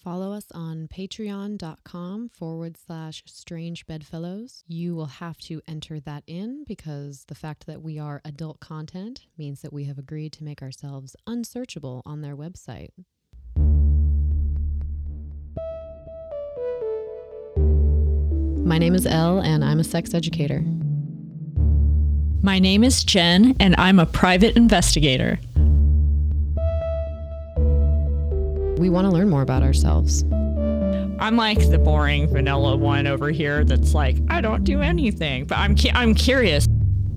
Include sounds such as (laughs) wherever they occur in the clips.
Follow us on patreon.com forward slash strange bedfellows. You will have to enter that in because the fact that we are adult content means that we have agreed to make ourselves unsearchable on their website. My name is Elle, and I'm a sex educator. My name is Jen, and I'm a private investigator. We want to learn more about ourselves. I'm like the boring vanilla one over here that's like, I don't do anything, but I'm, cu- I'm curious.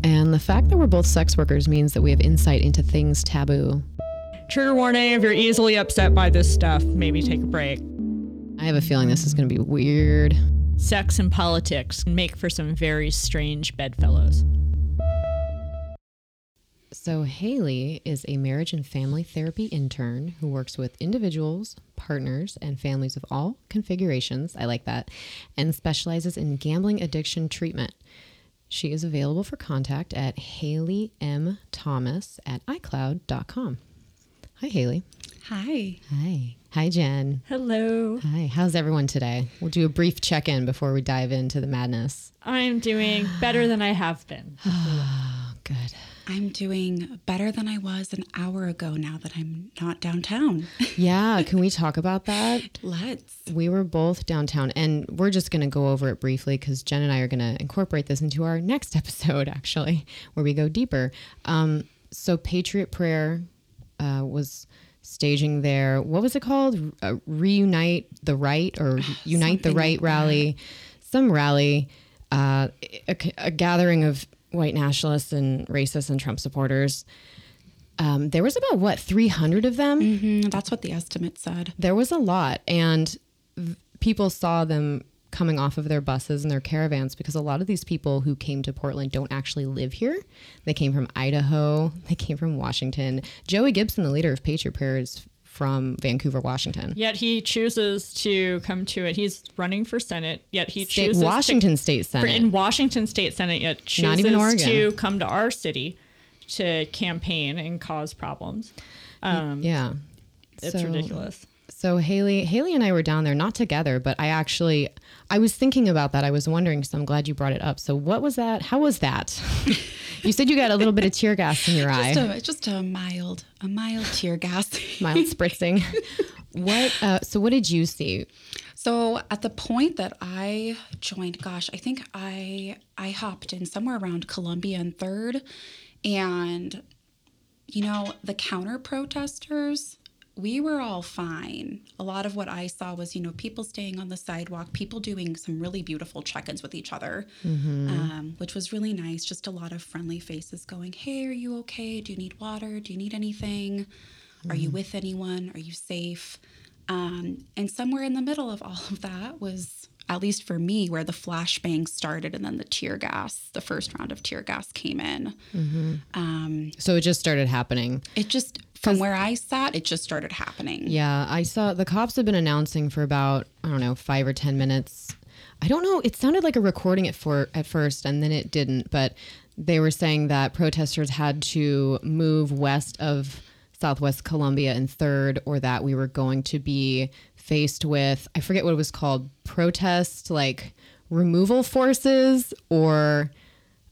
And the fact that we're both sex workers means that we have insight into things taboo. Trigger warning if you're easily upset by this stuff, maybe take a break. I have a feeling this is going to be weird. Sex and politics make for some very strange bedfellows. So, Haley is a marriage and family therapy intern who works with individuals, partners, and families of all configurations. I like that. And specializes in gambling addiction treatment. She is available for contact at Haley M. Thomas at iCloud.com. Hi, Haley. Hi. Hi. Hi, Jen. Hello. Hi. How's everyone today? We'll do a brief check in before we dive into the madness. I'm doing better than I have been. (sighs) Oh, good. I'm doing better than I was an hour ago now that I'm not downtown. (laughs) Yeah. Can we talk about that? Let's. We were both downtown, and we're just going to go over it briefly because Jen and I are going to incorporate this into our next (laughs) episode, actually, where we go deeper. Um, so, Patriot Prayer uh, was staging there. what was it called? Uh, Reunite the Right or (sighs) Unite the Right like that. rally, some rally, uh, a, a gathering of white nationalists and racists and Trump supporters. Um, there was about what 300 of them Mhm, that's what the estimate said. there was a lot and v- people saw them coming off of their buses and their caravans because a lot of these people who came to Portland don't actually live here. They came from Idaho, they came from Washington. Joey Gibson, the leader of Patriot Prayer, is from Vancouver, Washington. Yet he chooses to come to it. He's running for Senate, yet he State, chooses to- Washington State for- Senate. in Washington State Senate, yet chooses Not even Oregon. to come to our city to campaign and cause problems. Um, yeah. It's So- ridiculous. So Haley, Haley and I were down there, not together, but I actually, I was thinking about that. I was wondering, so I'm glad you brought it up. So what was that? How was that? (laughs) you said you got a little bit of tear gas in your (laughs) eye. Just a, just a mild, a mild tear gas. (laughs) mild spritzing. what? Uh, so, what did you see? So at the point that I joined, gosh, I think I I hopped in somewhere around Columbia and Third, and you know the counter protesters. We were all fine. A lot of what I saw was, you know, people staying on the sidewalk, people doing some really beautiful check-ins with each other, um, which was really nice. Just a lot of friendly faces going, "Hey, are you okay? Do you need water? Do you need anything? Are you with anyone? Are you safe?" Um, and somewhere in the middle of all of that was, at least for me, where the flashbang started and then the tear gas, the first round of tear gas came in. Um, So, it just started happening. it just, from where I sat, it just started happening. Yeah, I saw the cops have been announcing for about, I don't know, five or 10 minutes. I don't know. It sounded like a recording at, for, at first, and then it didn't. But they were saying that protesters had to move west of Southwest Columbia and Third, or that we were going to be faced with, I forget what it was called, protest, like removal forces, or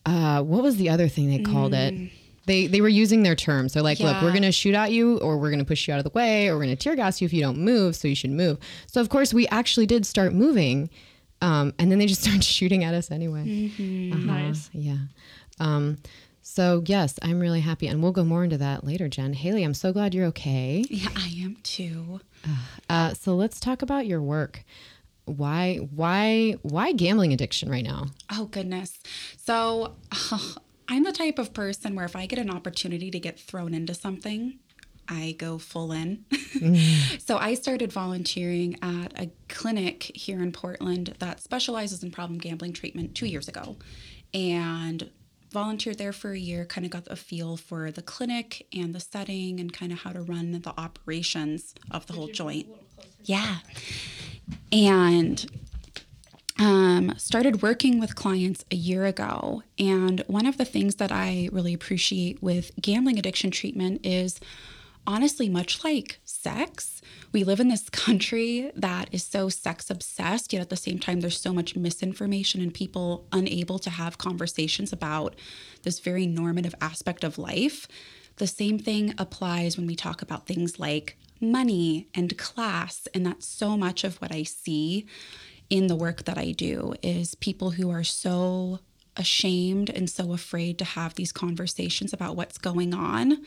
uh, what was the other thing they called it? They, they were using their terms. They're like, look, we're going to shoot at you, or we're going to push you out of the way, or we're going to tear gas you if you don't move. So you should move. So, of course, we actually did start moving. Um, and then they just (laughs) started shooting at us anyway. Uh-huh. Nice. Yeah. Um, so, yes, I'm really happy. And we'll go more into that later, Jen. Haley, I'm so glad you're okay. Yeah, I am too. (sighs) Uh, so, let's talk about your work. Why, why, why gambling addiction right now? Oh, goodness. So (laughs) I'm the type of person where if I get an opportunity to get thrown into something, I go full in. Mm. (laughs) so I started volunteering at a clinic here in Portland that specializes in problem gambling treatment two years ago. And volunteered there for a year, kind of got a feel for the clinic and the setting and kind of how to run the operations of the whole joint. Yeah. And um, started working with clients a year ago. And one of the things that I really appreciate with gambling addiction treatment is honestly, much like sex. We live in this (laughs) country that is so sex obsessed, yet at the same time, there's so much misinformation and people unable to have conversations about this very normative aspect of life. The same thing applies when we talk about things like money and class. And that's so much of what I see in the work that I do is people who are so ashamed and so afraid to have these conversations about what's going on.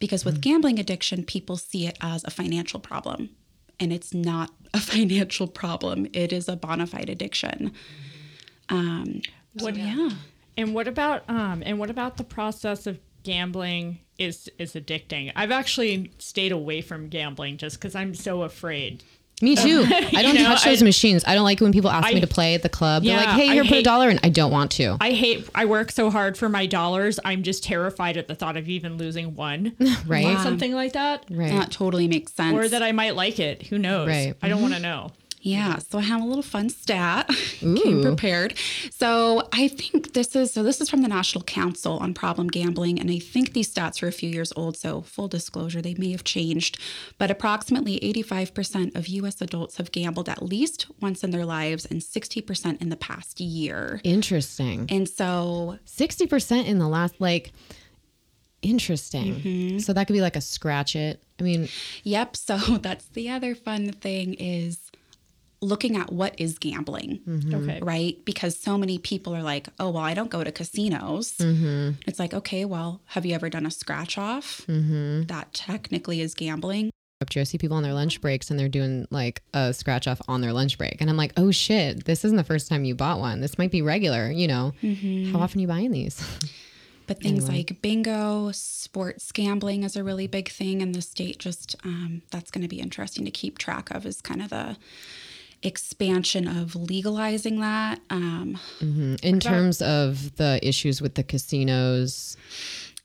Because with gambling addiction, people see it as a financial problem. And it's not (laughs) a financial problem, it is a bona fide addiction. Um, What, so, yeah. And what about um and what about the process of gambling is is addicting? I've actually stayed away from gambling just because I'm so afraid. Me um, too. (laughs) I don't know, touch those I- machines. I don't like it when people ask I- me to play at the club. They're like, "Hey, I here, put a dollar," in. I don't want to. I hate I work so hard for my dollars. I'm just terrified at the thought of even losing one. (laughs) Right. Or something like that. right. That totally makes sense. Or that I might like it. Who knows? Right. I don't want to mm-hmm. know. Yeah, so I have a little fun stat. (laughs) Came prepared. So I think this is so this is from the National Council on Problem Gambling, and I think these stats are a few years old. So full disclosure, they may have changed, but approximately 85% of U.S. adults have gambled at least once in their lives, and 60% in the past year. Interesting. And so Sixty percent in the last like. Interesting. Mm-hmm. So that could be like a scratch it. I mean, Yep. So (laughs) that's the other fun thing is looking at what is gambling, Okay. right? Because so many people are like, oh, well, I don't go to casinos. It's like, okay, well, have you ever done a scratch off? That technically is gambling. up to I see people on their lunch breaks and they're doing like a scratch off on their lunch break, and I'm like, oh shit, this isn't the first time you bought one. This might be regular. You know, Mm-hmm. how often are you buying these? (laughs) But things like bingo, sports gambling is a really big thing in the state. Just um, that's going to be interesting to keep track of, is kind of the expansion of legalizing that. Um, In terms of the issues with the casinos,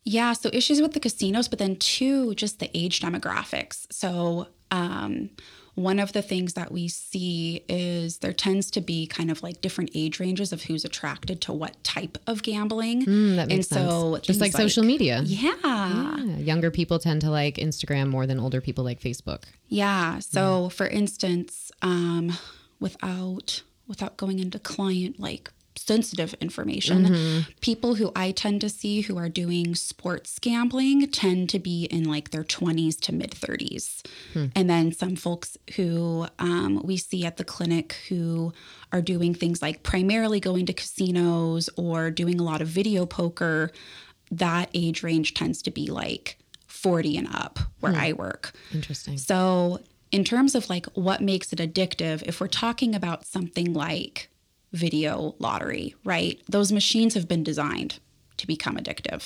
Yeah, so issues with the casinos, but then two, just the age demographics. So, um, one of the things that we see is there tends to be kind of like different age ranges of who's attracted to what type of gambling. Mm, that makes and so sense. Just like things social media. Yeah. Yeah, Younger people tend to like Instagram more than older people like Facebook. Yeah. So, for instance, um, without without going into client like sensitive information, people who I tend to see who are doing sports gambling tend to be in like their 20s to mid 30s. And then some folks who um, we see at the clinic who are doing things like primarily going to casinos or doing a lot of video poker, that age range tends to be like 40 and up where I work. Interesting. So, in terms of like what makes it addictive, if we're talking about something like video lottery, right? Those machines have been designed to become addictive.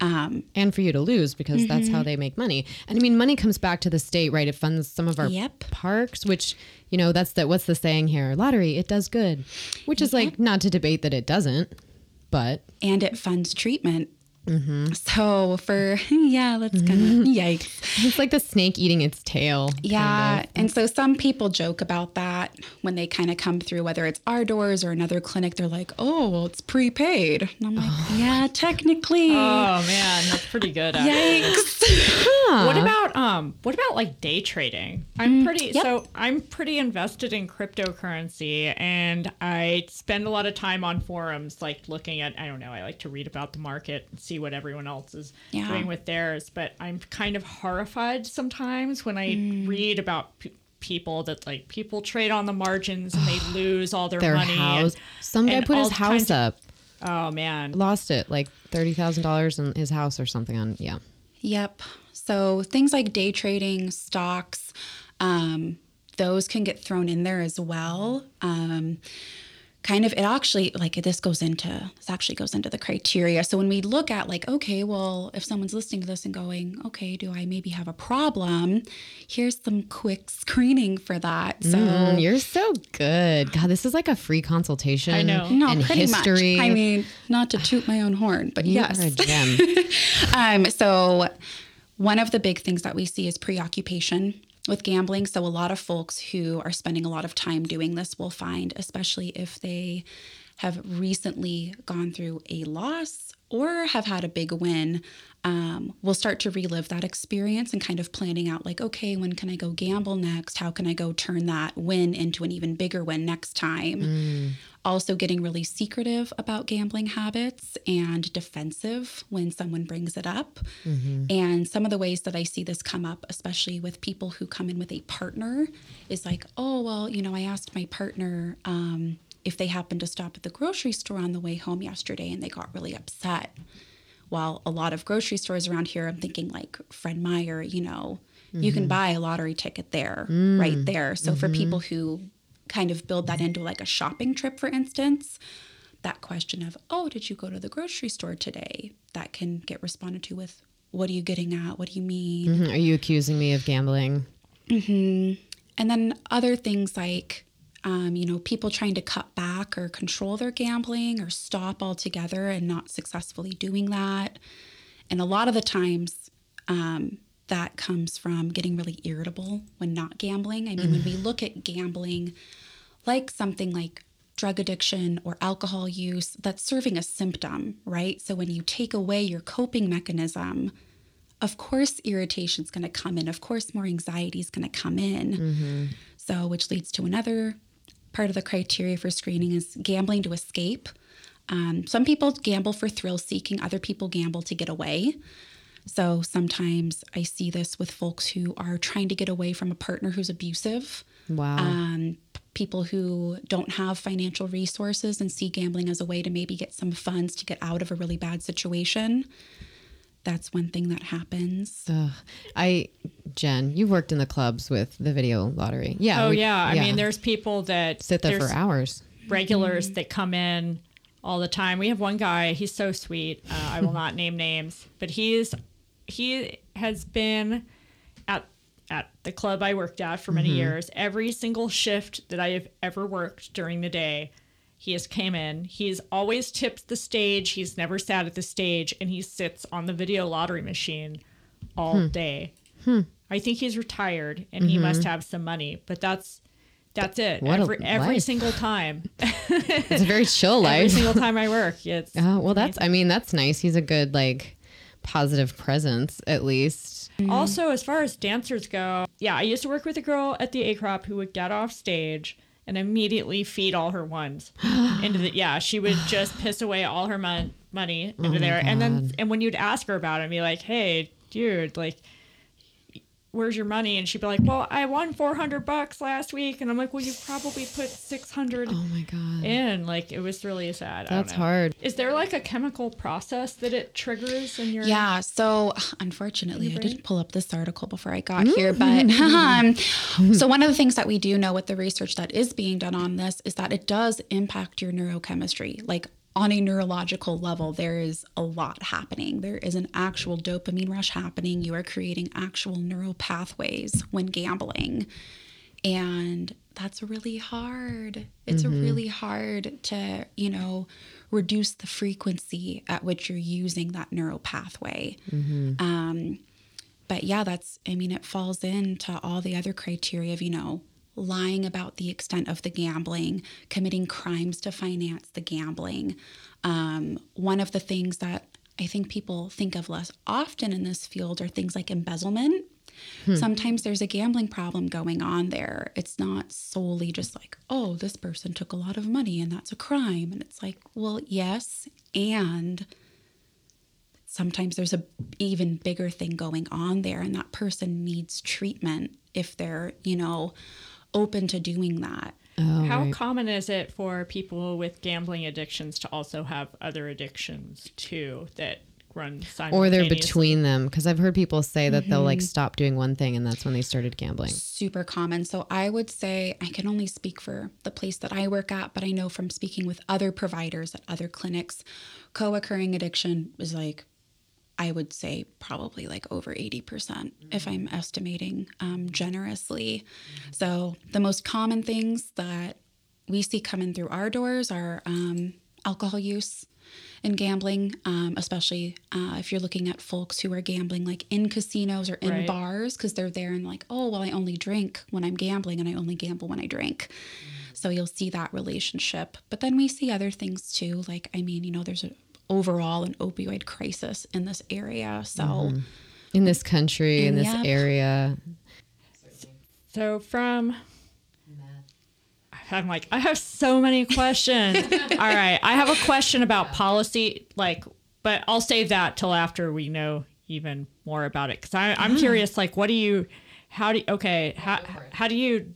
Um, and for you to lose because that's Mm-hmm. how they make money. And I mean, money comes back to the state, right? It funds some of our Yep. parks, which you know that's the what's the saying here? Lottery, it does good, which is like not to debate that it doesn't, but and it funds treatment. Mm-hmm. So for (laughs) yeah, that's kind of yikes. it's like the snake eating its tail. kind Yeah, of. and so some people joke about that when they kind of come through, whether it's our doors or another clinic. They're like, "Oh, well, it's prepaid," and I'm like, "Yeah, technically." Oh man, that's pretty good. Actually. Yikes! What about um? What about like day trading? I'm pretty Mm, yep. so I'm pretty invested in cryptocurrency, and I spend a lot of time on forums, like looking at. I don't know. I like to read about the market and see what everyone else is Yeah. doing with theirs. But I'm kind of horrified sometimes when I Mm. read about. P- people that like people trade on the margins and they (gasps) lose all their, Their money and- house. Some guy and put his all kinds house of- up, oh man lost it, like thirty thousand dollars in his house or something. On yeah, Yep. So things like day trading, stocks, um, those can get thrown in there as well. Um, kind of, it actually like this goes into this actually goes into the criteria. So when we look at like, okay, well, if someone's listening to this and going, okay, do I maybe have a problem? Here's some quick screening for that. So. Mm, you're so good. God, this is like a free consultation. I know. no, and pretty history. much. I mean, not to toot my own horn, but you yes. are a gem. (laughs) Um, so, one of the big things that we see is preoccupation with gambling. So, a lot of folks who are spending a lot of time doing this will find, especially if they have recently gone through a loss or have had a big win um, will start to relive that experience and kind of planning out like okay when can i go gamble next how can i go turn that win into an even bigger win next time mm. also getting really secretive about gambling habits and defensive when someone brings it up mm-hmm. and some of the ways that i see this come up especially with people who come in with a partner is like oh well you know i asked my partner um, if they happened to stop at the grocery store on the way home yesterday and they got really upset while a lot of grocery stores around here, I'm thinking like Fred Meyer, you know, mm-hmm. you can mm-hmm. buy a lottery ticket there, mm. right there. So mm-hmm. for people who kind of build that into like a shopping trip, for instance, that question of, oh, did you go to the grocery store today? That can get responded to with, what are you getting at? What do you mean? Mm-hmm. Are you accusing me of gambling? Mm-hmm. And then other things like, um, you know, people trying to cut back or control their gambling or stop altogether and not successfully doing that. And a lot of the times, um, that comes from getting really irritable when not gambling. I mean, mm. when we mm. look at gambling like something like drug addiction or alcohol use, that's serving a symptom, right? So when you take away your coping mechanism, of course, irritation is going to come in. Of course, more anxiety is going to come in. Mm-hmm. So, which leads to another part of the criteria for screening is gambling to escape. Um, some people gamble for thrill seeking, other people gamble to get away. So sometimes I see this with folks who are trying to get away from a partner who's abusive. Wow. Um, people who don't have financial resources and see gambling as a way to maybe get some funds to get out of a really bad situation that's one thing that happens. Ugh. I, Jen, you've worked in the clubs with the video lottery. Yeah. Oh, we, yeah. I mean, there's people that sit there for hours. Regulars mm-hmm. that come in all the time. We have one guy. He's so sweet. Uh, I will (laughs) not name names, but he's he has been at at the club I worked at for many mm-hmm. years. Every single shift that I have ever worked during the day, he has came in. He's always tipped the stage. He's never sat at the stage, and he sits on the video lottery machine all hmm. day. Hmm. I think he's retired, and mm-hmm. he must have some money. But that's that's it. What every, every single time. (laughs) it's a very chill (laughs) life. every single time I work. It's uh, (laughs) well, that's. I mean, that's nice. He's a good like positive presence at least. Mm-hmm. Also, as far as dancers go, yeah, I used to work with a girl at the A crop who would get off stage and immediately feed all her ones (gasps) into the yeah she would just piss away all her mon- money oh into oh there. And then and when you'd ask her about it and be like hey dude like where's your money? And she'd be like, well, I won 400 bucks last week. And I'm like, well, you probably put 600 oh my God. in. Like, it was really sad. That's hard. Is there like a chemical process that it triggers in your Yeah. So unfortunately, I didn't pull up this article before I got mm-hmm. here. But (laughs) um, so one of the things that we do know with the research that is being done on this is that it does impact your neurochemistry. Like on a neurological level, there is a lot happening. There is an actual dopamine rush happening. You are creating actual neural pathways when gambling. And that's really hard. It's mm-hmm. really hard to, you know, reduce the frequency at which you're using that neural pathway. Mm-hmm. Um, but yeah, that's, I mean, it falls into all the other criteria of, you know, lying about the extent of the gambling, committing crimes to finance the gambling. Um, one of the things that I think people think of less often in this field are things like embezzlement. Hmm. Sometimes there's a gambling problem going on there. It's not solely just like, oh, this person took a lot of money and that's a crime. And it's like, well, yes, and sometimes there's a even bigger thing going on there and that person needs treatment if they're, you know, open to doing that. Oh, How right. common is it for people with gambling addictions to also have other addictions too that run side. Or they're between them because I've heard people say that mm-hmm. they'll like mm-hmm. stop doing one thing and that's when they started gambling. Super common. So I would say I can only speak for the place that I work at, but I know from speaking with other providers at other clinics, co-occurring addiction is like I would say probably like over 80% mm-hmm. if I'm estimating um, generously. So, the most common things that we see coming through our doors are um, alcohol use and gambling, um, especially uh, if you're looking at folks who are gambling like in casinos or in right. bars because they're there and like, oh, well, I only drink when I'm gambling and I only gamble when I drink. So you'll see that relationship. But then we see other things too. Like, I mean, you know, there's a overall an opioid crisis in this area. So, mm-hmm. in this country, in this Yep. area. So from I'm like, I have so many questions. (laughs) All right. I have a question about policy, like, but I'll save that till after we know even more about it. Cause I, I'm curious, like, what do you, how do you, okay, how, how do you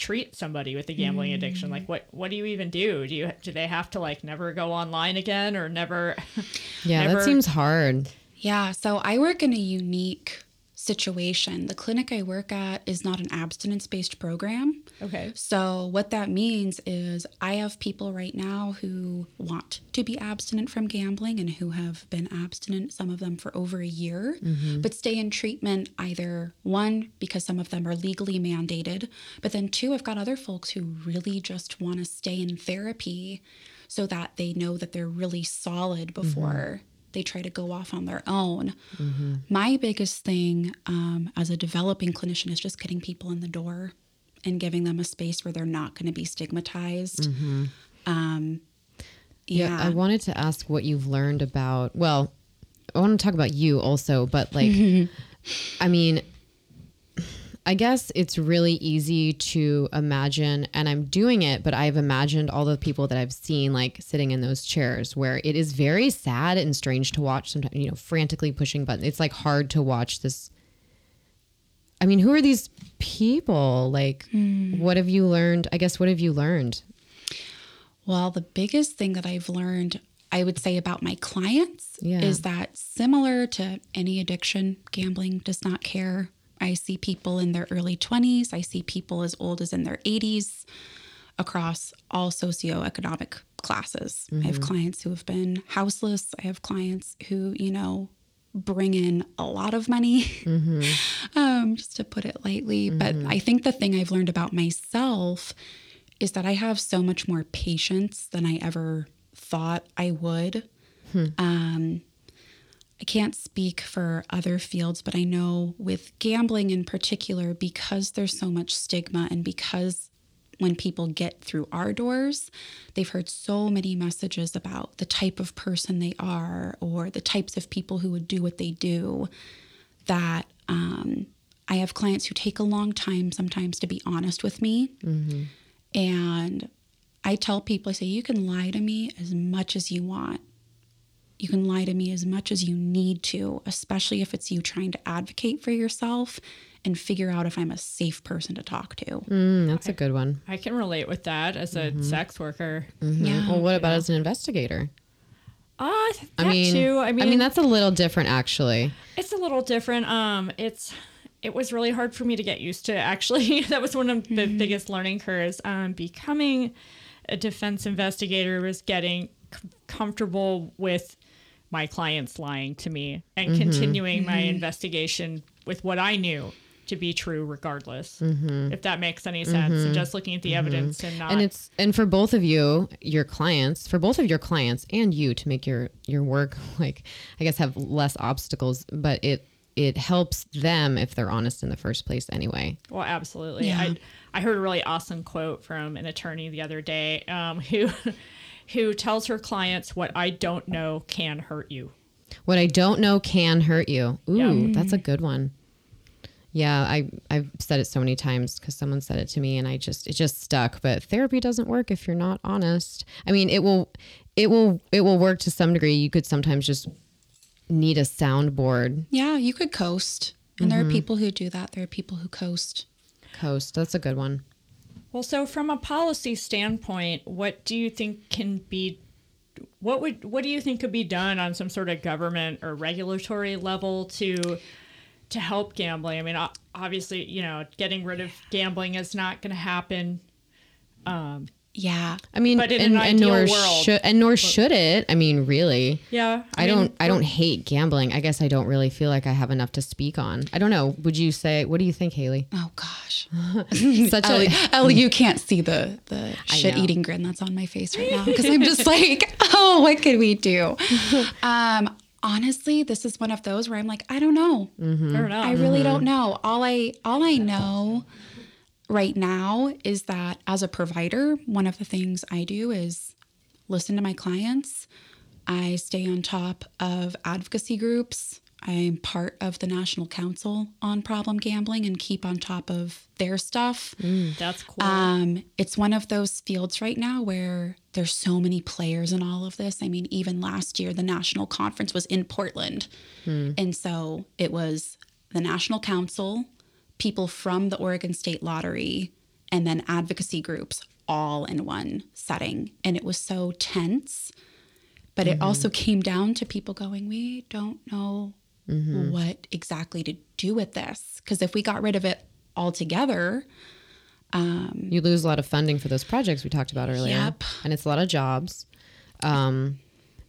treat somebody with a gambling addiction? Like, what, what do you even do? Do you, do they have to like never go online again or never? (laughs) Yeah, Never- that seems hard. yeah, so I work in a unique situation. The clinic I work at is not an abstinence based program. okay. So, what that means is I have people right now who want to be abstinent from gambling and who have been abstinent, some of them for over a year, mm-hmm. but stay in treatment either one, because some of them are legally mandated, but then two, I've got other folks who really just want to stay in therapy so that they know that they're really solid mm-hmm. before. They try to go off on their own. My biggest thing um, as a developing clinician is just getting people in the door and giving them a space where they're not going to be stigmatized. Um, Yeah, yeah. I wanted to ask what you've learned about. Well, I want to talk about you also, but like, (laughs) I mean, I guess it's really easy to imagine, and I'm doing it, but I've imagined all the people that I've seen like sitting in those chairs where it is very sad and strange to watch sometimes, you know, frantically pushing buttons. It's like hard to watch this. I mean, who are these people? Like, hmm. what have you learned? I guess, what have you learned? Well, the biggest thing that I've learned, I would say, about my clients Yeah. is that similar to any addiction, gambling does not care. I see people in their early 20s, I see people as old as in their 80s across all socioeconomic classes. I have clients who have been houseless, I have clients who, you know, bring in a lot of money, (laughs) um, just to put it lightly. But I think the thing I've learned about myself is that I have so much more patience than I ever thought I would. Um, I can't speak for other fields, but I know with gambling in particular, because there's so much stigma and because when people get through our doors, they've heard so many messages about the type of person they are or the types of people who would do what they do that um, I have clients who take a long time sometimes to be honest with me. And I tell people, I say, you can lie to me as much as you want. You can lie to me as much as you need to, especially if it's you trying to advocate for yourself and figure out if I'm a safe person to talk to. Mm, that's a good one. I can relate with that as a sex worker. Yeah. Well, what about as an investigator? Uh, that I mean, too. I mean, that's a little different, actually. It's a little different. Um, it's it was really hard for me to get used to. Actually, (laughs) that was one of the biggest learning curves. Um, becoming a defense investigator was getting c- comfortable with my clients lying to me and mm-hmm. continuing my mm-hmm. investigation with what I knew to be true, regardless. Mm-hmm. If that makes any sense, and just looking at the evidence and not. and it's and for both of you, your clients, for both of your clients and you to make your your work (laughs) like I guess have less obstacles, but it it helps them if they're honest in the first place anyway. Well, absolutely. Yeah. I I heard a really awesome quote from an attorney the other day um, (laughs) who who tells her clients what I don't know can hurt you. What I don't know can hurt you. Ooh, Yeah. that's a good one. Yeah, I I've said it so many times because someone said it to me and I just it just stuck. But therapy doesn't work if you're not honest. I mean, it will it will it will work to some degree. You could sometimes just need a soundboard Yeah, you could coast. And there are mm-hmm. people who do that. There are people who coast. coast. That's a good one. Well, so from a policy standpoint, what do you think can be what would what do you think could be done on some sort of government or regulatory level to to help gambling? I mean, obviously, you know, getting rid of gambling is not going to happen. Um, Yeah. I mean, But in and, an and ideal nor world- should and nor should it. I mean, really. Yeah, I, mean, don't. I don't hate gambling. I guess I don't really feel like I have enough to speak on. I don't know. Would you say? What do you think, Haley? Oh gosh. (laughs) Such Ellie, a Ellie, you can't see the the shit eating grin that's on my face right now because I'm just like, (laughs) oh, what could we do? (laughs) Um, honestly, this is one of those where I'm like, I don't know. I don't know. I really don't know. All I all I know right now is that as a provider, one of the things I do is listen to my clients, I stay on top of advocacy groups. I'm part of the National Council on Problem Gambling and keep on top of their stuff. That's cool. Um, it's one of those fields right now where there's so many players in all of this. I mean, even last year, the national conference was in Portland. And so it was the National Council, people from the Oregon State Lottery, and then advocacy groups all in one setting. And it was so tense. But it mm-hmm. also came down to people going, we don't know mm-hmm. what exactly to do with this. Because if we got rid of it altogether, um, You lose a lot of funding for those projects we talked about earlier. Yep. And it's a lot of jobs. Um,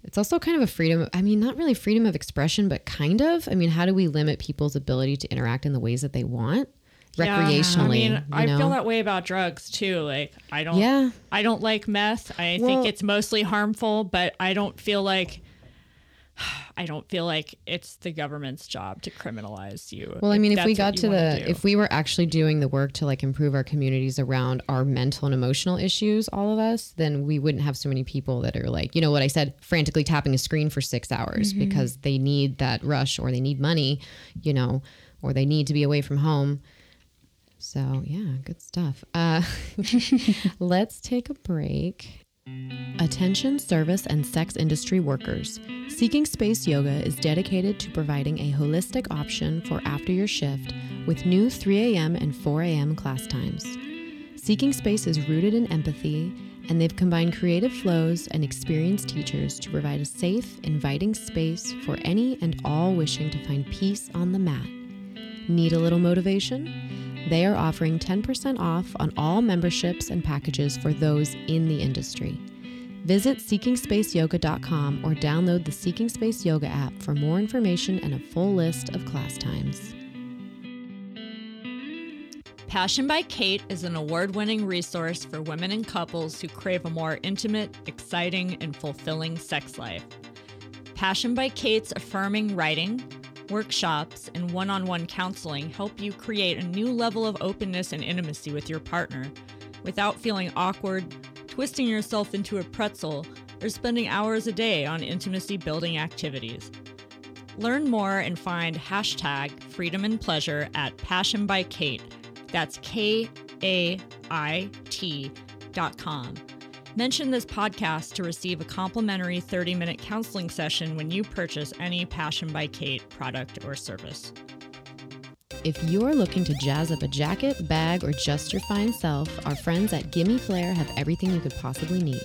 it's also kind of a freedom. I mean, not really freedom of expression, but kind of. I mean, how do we limit people's ability to interact in the ways that they want Yeah, recreationally? I mean, you I feel that way about drugs too. Like I don't Yeah. I don't like meth. I Well- think it's mostly harmful, but I don't feel like I don't feel like it's the government's job to criminalize you. Well, I mean, if we got to the, if we were actually doing the work to like improve our communities around our mental and emotional issues, all of us, then we wouldn't have so many people that are like, you know what I said, frantically tapping a screen for six hours because they need that rush or they need money, you know, or they need to be away from home. So, yeah, good stuff. Uh, (laughs) let's take a break. Attention service and sex industry workers. Seeking Space Yoga is dedicated to providing a holistic option for after your shift with new 3 a.m. and 4 a.m. class times. Seeking Space is rooted in empathy, and they've combined creative flows and experienced teachers to provide a safe, inviting space for any and all wishing to find peace on the mat. Need a little motivation? They are offering 10% off on all memberships and packages for those in the industry. Visit seekingspaceyoga.com or download the Seeking Space Yoga app for more information and a full list of class times. Passion by Kait is an award winning resource for women and couples who crave a more intimate, exciting, and fulfilling sex life. Passion by Kait's affirming writing, workshops, and one on one counseling help you create a new level of openness and intimacy with your partner without feeling awkward, twisting yourself into a pretzel, or spending hours a day on intimacy building activities. Learn more and find hashtag freedom and pleasure at Passion by Kait. That's K A I T dot com. Mention this podcast to receive a complimentary 30 minute counseling session when you purchase any Passion by Kait product or service. If you're looking to jazz up a jacket, bag, or just your fine self, our friends at Gimme Flair have everything you could possibly need.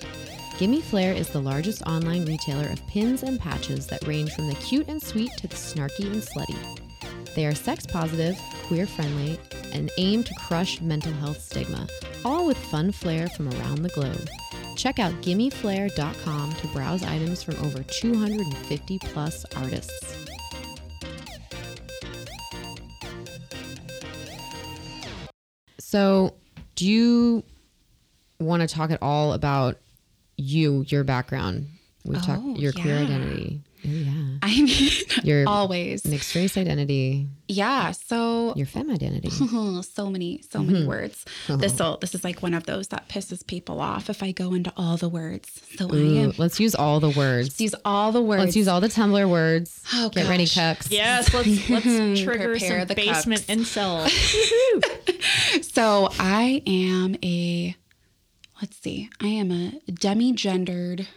Gimme Flair is the largest online retailer of pins and patches that range from the cute and sweet to the snarky and slutty. They are sex positive, queer friendly, and aim to crush mental health stigma, all with fun flair from around the globe. Check out gimmeflair.com to browse items from over 250 plus artists. So, do you want to talk at all about you, your background? We've talked Oh, your queer identity. Oh, yeah. I mean, (laughs) Your always. mixed race identity, Yeah. So your femme identity. (laughs) so many, so many mm-hmm. words. Uh-huh. This will this is like one of those that pisses people off if I go into all the words. So I am let's use all the words. Let's use all the words. Let's use all the Tumblr words. Oh, Get ready, gosh. cucks. Yes, (laughs) let's let's trigger Prepare some the basement cucks. incel. So I am a let's see, I am a demi-gendered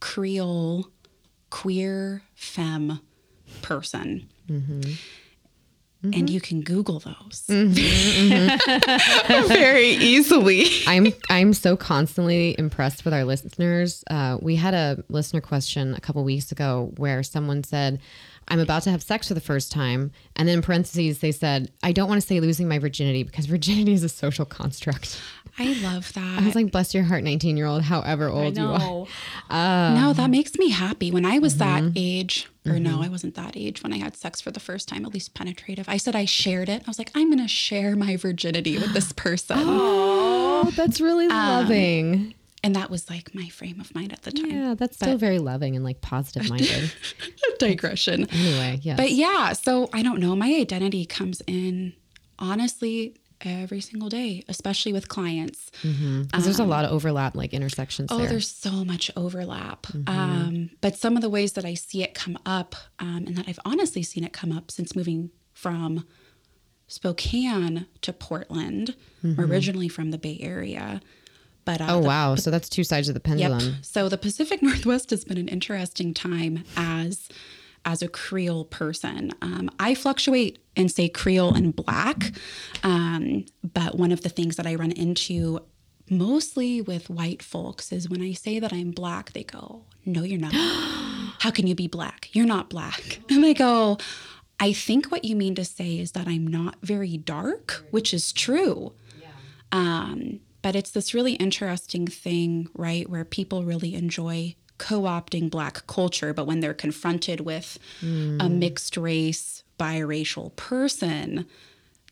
Creole queer femme person. Mm-hmm. And mm-hmm. you can Google those mm-hmm. (laughs) very easily. I'm I'm so constantly impressed with our listeners. Uh, we had a listener question a couple weeks ago where someone said, "I'm about to have sex for the first time," and then in parentheses they said, "I don't want to say losing my virginity because virginity is a social construct." I love that. I was like, "Bless your heart, 19 year old, however old you are." know. (laughs) Um, no, that makes me happy. When I was that mm-hmm. age, or no, mm-hmm. I wasn't that age when I had sex for the first time, at least penetrative. I said I shared it. I was like, I'm going to share my virginity with this (gasps) person. Oh, that's really Um, loving. And that was like my frame of mind at the time. Yeah, that's still very loving and like positive minded. (laughs) Digression. anyway, yeah. But yeah, so I don't know. My identity comes in honestly every single day, especially with clients. 'Cause there's a lot of overlap, like intersections Oh, there. there's so much overlap. Um, but some of the ways that I see it come up, um, and that I've honestly seen it come up since moving from Spokane to Portland, originally from the Bay Area. But uh, oh the- wow, so that's two sides of the Yep. pendulum. So the Pacific (laughs) Northwest has been an interesting time as as a Creole person. Um, I fluctuate and say Creole and Black, um, but one of the things that I run into mostly with white folks is when I say that I'm Black, they go, "No, you're not. (gasps) How can you be Black? You're not Black." And I go. I think what you mean to say is that I'm not very dark, which is true. Um, but it's this really interesting thing, right, where people really enjoy co opting Black culture, but when they're confronted with a mixed race, biracial person,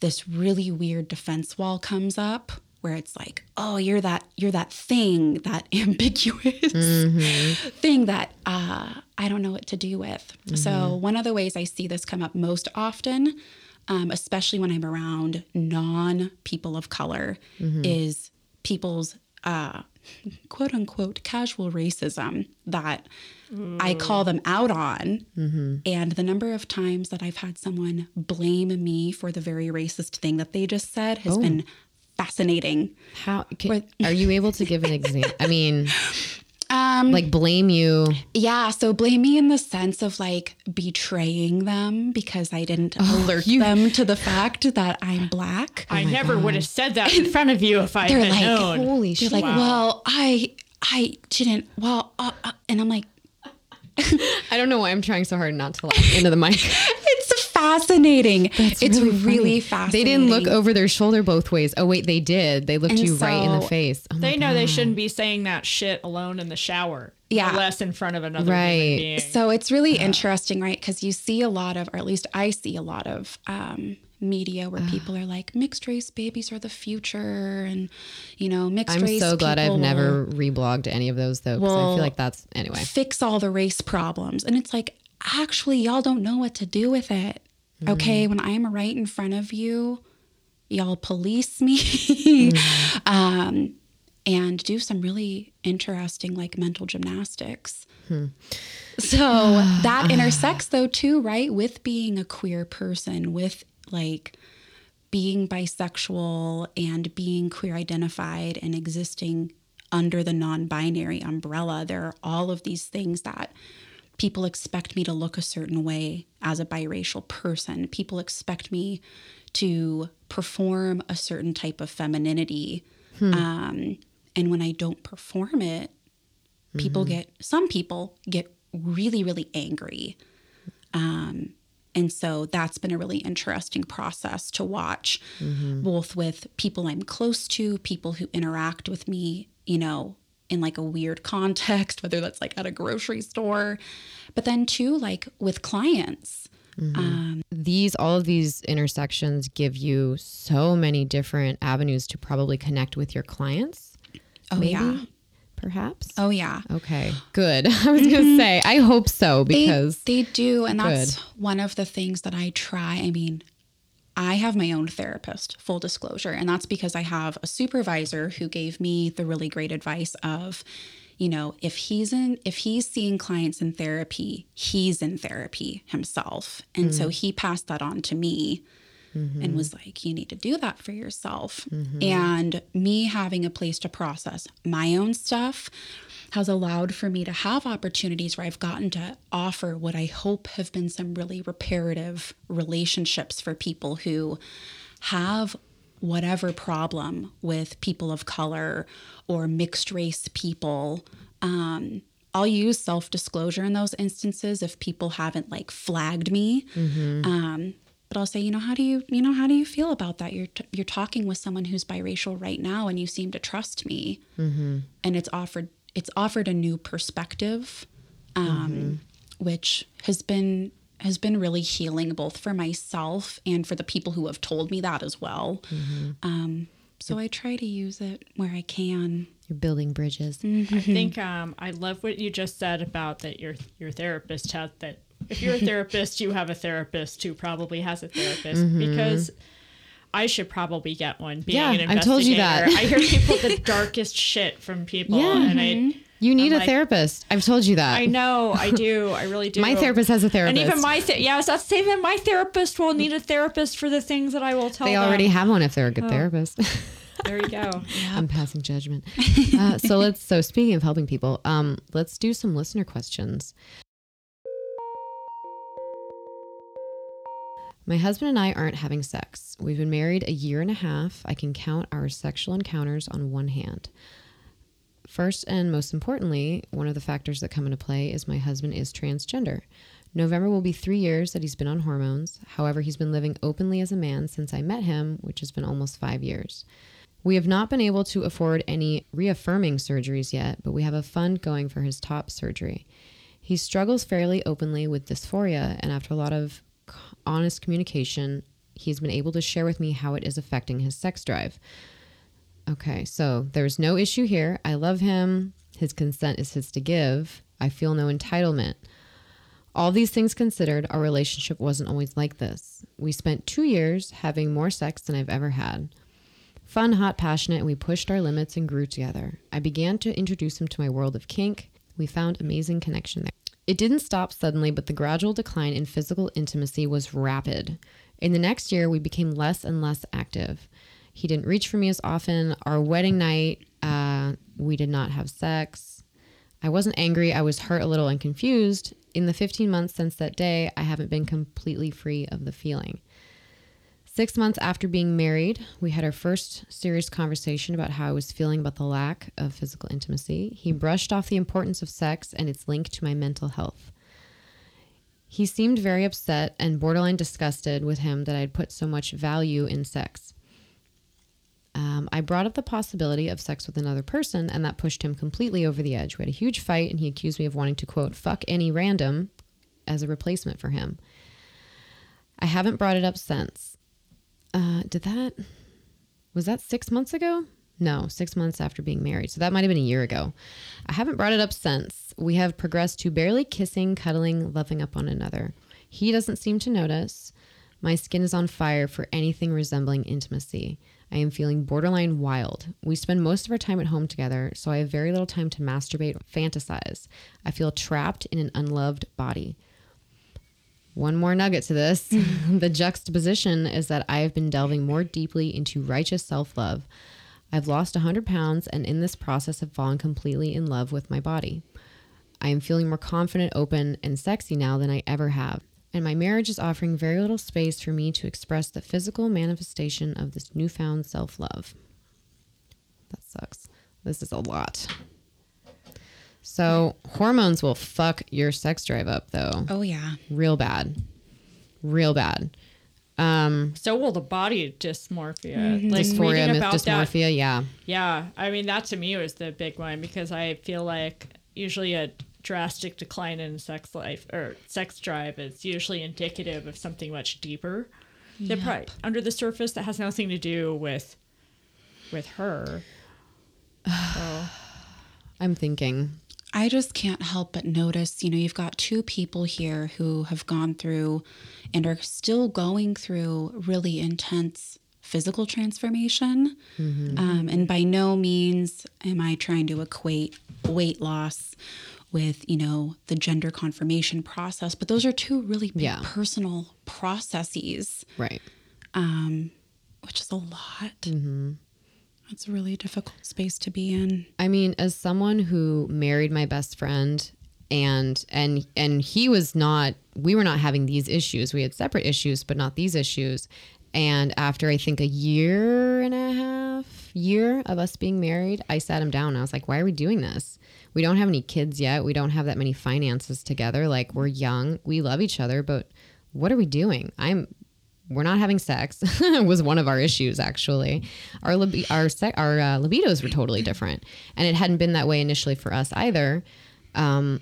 this really weird defense wall comes up where it's like, oh, you're that you're that thing, that (laughs) ambiguous thing that uh, I don't know what to do with. So one of the ways I see this come up most often, um, especially when I'm around non people of color, is people's uh, quote unquote casual racism that I call them out on. And the number of times that I've had someone blame me for the very racist thing that they just said has oh. been fascinating. How can, are you able to give an example? I mean, (laughs) Um, like blame you. yeah, so blame me in the sense of like betraying them because I didn't alert them to the fact that I'm black. I never would have said that (laughs) in front of you if I They're had like, known. Holy They're shit! like, Wow. well, I I didn't. Well, uh, uh," and I'm like, (laughs) I don't know why I'm trying so hard not to laugh into the mic. (laughs) it's fascinating. it's really, funny. fascinating. They didn't look over their shoulder both ways. Oh wait, they did. They looked And you right in the face. Oh They know they shouldn't be saying that shit alone in the shower. Yeah. Less in front of another Right. human being. So it's really interesting, right? Because you see a lot of, or at least I see a lot of um, media where people are like, mixed race babies are the future, and you know, mixed race. I'm so glad I've never reblogged any of those though, because I feel like that's anyway. fix all the race problems. And it's like, actually, y'all don't know what to do with it. Mm-hmm. Okay. When I'm right in front of you, y'all police me Mm-hmm. (laughs) um, and do some really interesting, like mental gymnastics. Hmm. So (sighs) that intersects, though, too, right? With being a queer person, with like, being bisexual and being queer identified and existing under the non binary umbrella, there are all of these things that people expect me to look a certain way as a biracial person. People expect me to perform a certain type of femininity. Um, and when I don't perform it, people get, some people get really, really angry. Um, and so that's been a really interesting process to watch, both with people I'm close to, people who interact with me, you know, in like a weird context, (laughs) whether that's like at a grocery store, but then too, like with clients. um These all of these intersections give you so many different avenues to probably connect with your clients. Oh, Maybe, yeah. perhaps. Oh, yeah. Okay, good. (laughs) I was gonna say I hope so because they do. And that's one of the things that I try. I mean, I have my own therapist, full disclosure. And that's because I have a supervisor who gave me the really great advice of, you know, if he's in, if he's seeing clients in therapy, he's in therapy himself. And so mm. he passed that on to me and mm-hmm. was like, you need to do that for yourself. Mm-hmm. And me having a place to process my own stuff has allowed for me to have opportunities where I've gotten to offer what I hope have been some really reparative relationships for people who have whatever problem with people of color or mixed race people. Um, I'll use self disclosure in those instances if people haven't like flagged me. Um, but I'll say, you know, how do you, you know, how do you feel about that? You're t- you're talking with someone who's biracial right now, and you seem to trust me, and it's offered it's offered a new perspective, um, which has been has been really healing both for myself and for the people who have told me that as well. Um, so I try to use it where I can. you're building bridges. Mm-hmm. I think um, I love what you just said about that your your therapist has that. If you're a therapist, you have a therapist who probably has a therapist because I should probably get one. Being Yeah, an I told you that. I hear (laughs) people the darkest shit from people, Yeah. and I. You need I'm a like- therapist. I've told you that. I know, I do, I really (laughs) do. My therapist has a therapist. and even my th- yeah, I was about to say even my therapist will need a therapist for the things that I will tell them. they them. already have one if they're a Oh. good therapist. (laughs) There you go. I'm passing judgment. Uh, so let's. So speaking of helping people, um, let's do some listener questions. My husband and I aren't having sex. We've been married a year and a half. I can count our sexual encounters on one hand. First and most importantly, one of the factors that come into play is my husband is transgender. November will be three years that he's been on hormones. However, he's been living openly as a man since I met him, which has been almost five years. We have not been able to afford any reaffirming surgeries yet, but we have a fund going for his top surgery. He struggles fairly openly with dysphoria, and after a lot of honest communication, he's been able to share with me how it is affecting his sex drive. Okay, so there's no issue here. I love him. His consent is his to give. I feel no entitlement. All these things considered, our relationship wasn't always like this. We spent two years having more sex than I've ever had. Fun, hot, passionate, we pushed our limits and grew together. I began to introduce him to my world of kink. We found amazing connection there. It didn't stop suddenly, but the gradual decline in physical intimacy was rapid. In the next year, we became less and less active. He didn't reach for me as often. Our wedding night, uh, we did not have sex. I wasn't angry. I was hurt a little and confused. In the 15 months since that day, I haven't been completely free of the feeling. Six months after being married, we had our first serious conversation about how I was feeling about the lack of physical intimacy. He brushed off the importance of sex and its link to my mental health. He seemed very upset and borderline disgusted with him that I had put so much value in sex. Um, I brought up the possibility of sex with another person, and that pushed him completely over the edge. We had a huge fight, and he accused me of wanting to, quote, fuck any random as a replacement for him. I haven't brought it up since. Uh, did that, was that six months ago? No, six months after being married. So that might have been a year ago. I haven't brought it up since. We have progressed to barely kissing, cuddling, loving up on another. He doesn't seem to notice. My skin is on fire for anything resembling intimacy. I am feeling borderline wild. We spend most of our time at home together, so I have very little time to masturbate or fantasize. I feel trapped in an unloved body. One more nugget to this. (laughs) (laughs) the juxtaposition is that I have been delving more deeply into righteous self love. I've lost 100 pounds and in this process have fallen completely in love with my body. I am feeling more confident, open, and sexy now than I ever have. And my marriage is offering very little space for me to express the physical manifestation of this newfound self love. That sucks. This is a lot. So, hormones will fuck your sex drive up, though Oh yeah. real bad real bad um So will the body dysmorphia. Mm-hmm. Like dysphoria reading myth about that- dysmorphia yeah Yeah, I mean that to me was the big one because I feel like usually a drastic decline in sex life or sex drive is usually indicative of something much deeper. That probably under the surface that has nothing to do with with her. So, (sighs) i'm thinking I just can't help but notice, you know, you've got two people here who have gone through and are still going through really intense physical transformation. Um, and by no means am I trying to equate weight loss with, you know, the gender confirmation process, but those are two really Yeah. personal processes, right um, which is a lot. It's a really difficult space to be in. i mean as someone who married my best friend and and and he was not we were not having these issues. We had separate issues but not these issues. And after i think a year and a half year of us being married i sat him down i was like why are we doing this? We don't have any kids yet. We don't have that many finances together. Like we're young. We love each other but what are we doing? I'm we're not having sex (laughs) was one of our issues actually. Our lib- our se- our uh, libidos were totally different and it hadn't been that way initially for us either. Um,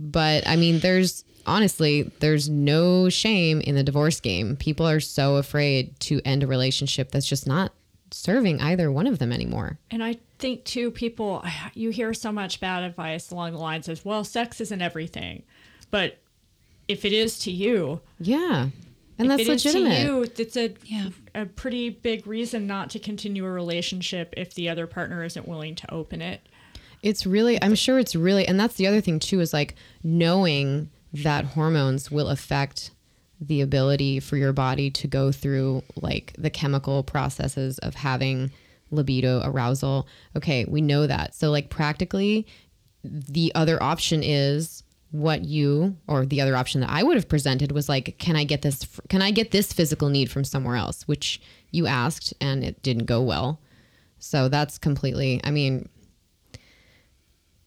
but i mean there's honestly there's no shame in the divorce game. People are so afraid to end a relationship that's just not serving either one of them anymore. And I think too, people you hear so much bad advice along the lines of, "Well, sex isn't everything," but if it is to you, yeah And if that's it is to legitimate. you, it's a Yeah. a pretty big reason not to continue a relationship if the other partner isn't willing to open it. It's really, I'm sure it's really, and that's the other thing too is like knowing that hormones will affect the ability for your body to go through like the chemical processes of having libido arousal. Okay, we know that. So, like, practically, the other option is what you or the other option that I would have presented was like can I get this can I get this physical need from somewhere else? Which you asked and it didn't go well. So that's completely I mean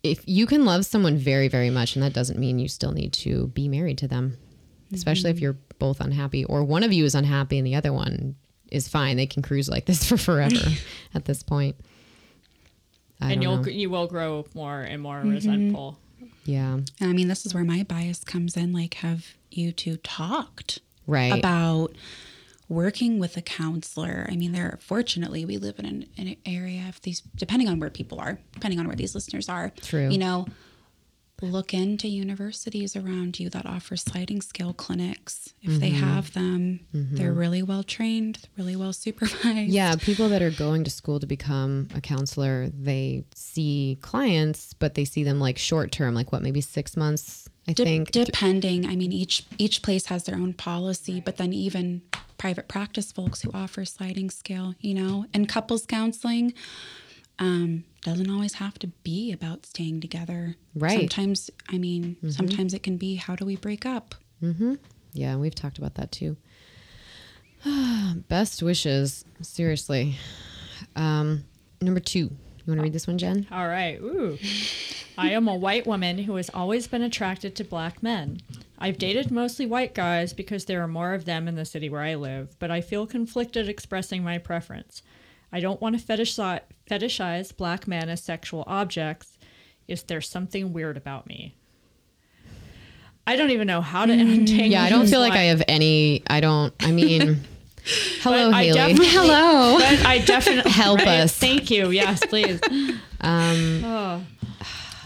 if you can love someone very very much and that doesn't mean you still need to be married to them mm-hmm. especially if you're both unhappy or one of you is unhappy and the other one is fine. They can cruise like this (laughs) for forever (laughs) at this point. I and you'll know. you will grow more and more mm-hmm. resentful. Yeah And I mean, this is where my bias comes in. Like, have you two talked right about working with a counselor? I mean, there fortunately we live in an, an area of these, depending on where people are, depending on where these listeners are. True. You know, look into universities around you that offer sliding scale clinics. If they Mm-hmm. have them, they're really well trained, really well supervised. Yeah, people that are going to school to become a counselor, they see clients, but they see them like short term, like what, maybe six months, I De- think. depending i mean each each place has their own policy but then even private practice folks who offer sliding scale you know and couples counseling um doesn't always have to be about staying together Right. sometimes i mean sometimes it can be how do we break up yeah, we've talked about that too. (sighs) Best wishes, seriously. Um, number two, you want to read this one, Jen? All right. Ooh. I am a white woman who has always been attracted to black men. I've dated mostly white guys because there are more of them in the city where I live, but I feel conflicted expressing my preference. I don't want to fetishize, fetishize black men as sexual objects. Is there something weird about me? I don't even know how to untangle Yeah, I don't this feel like. I have any. I don't. I mean, (laughs) hello, But Halle. definitely- hello But I (laughs) definitely Help right? us. Thank you. Yes, please.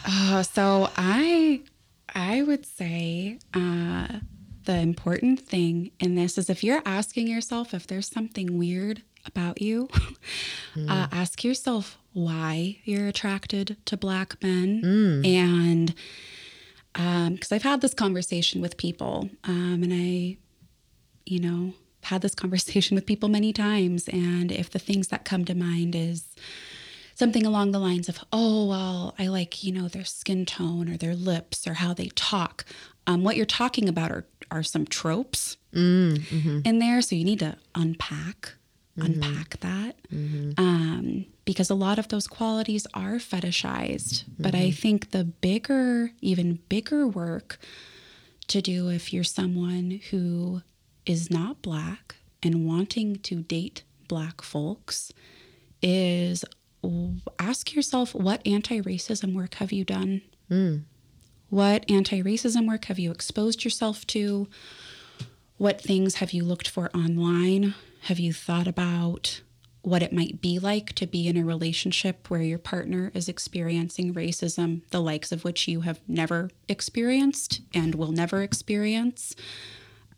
Oh, so I I would say uh, the important thing in this is if you're asking yourself if there's something weird about you, (laughs) uh, ask yourself why you're attracted to black men and because I've had this conversation with people um, and I, you know, had this (laughs) conversation with people many times. And if the things that come to mind is something along the lines of, oh, well, I like, you know, their skin tone or their lips or how they talk. Um, what you're talking about are, are some tropes in there. So you need to unpack, Mm-hmm. unpack that. Mm-hmm. Um, because a lot of those qualities are fetishized. But I mm-hmm. think the bigger, even bigger work to do if you're someone who is not black and wanting to date black folks is ask yourself what anti-racism work have you done? Mm. What anti-racism work have you exposed yourself to what things have you looked for online? Have you thought about what it might be like to be in a relationship where your partner is experiencing racism the likes of which you have never experienced and will never experience?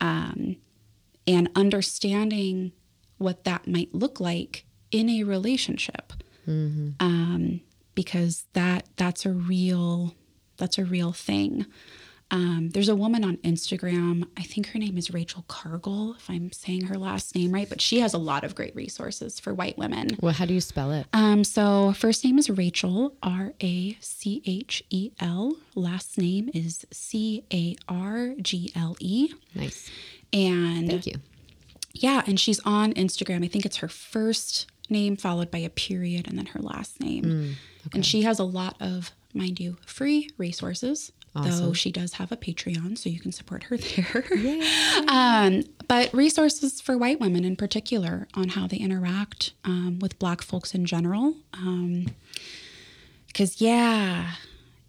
Um, and understanding what that might look like in a relationship. Um, because that that's a real that's a real thing um, there's a woman on instagram i think her name is rachel Cargle if i'm saying her last name right but she has a lot of great resources for white women Well, how do you spell it? um, so first name is Rachel, R A C H E L. Last name is C A R G L E. Nice. And Thank you. yeah, and she's on Instagram. I think it's her first name followed by a period and then her last name. And she has a lot of, mind you, free resources. Though she does have a Patreon, so you can support her (laughs) there. um, but resources for white women in particular on how they interact um, with Black folks in general. Because yeah,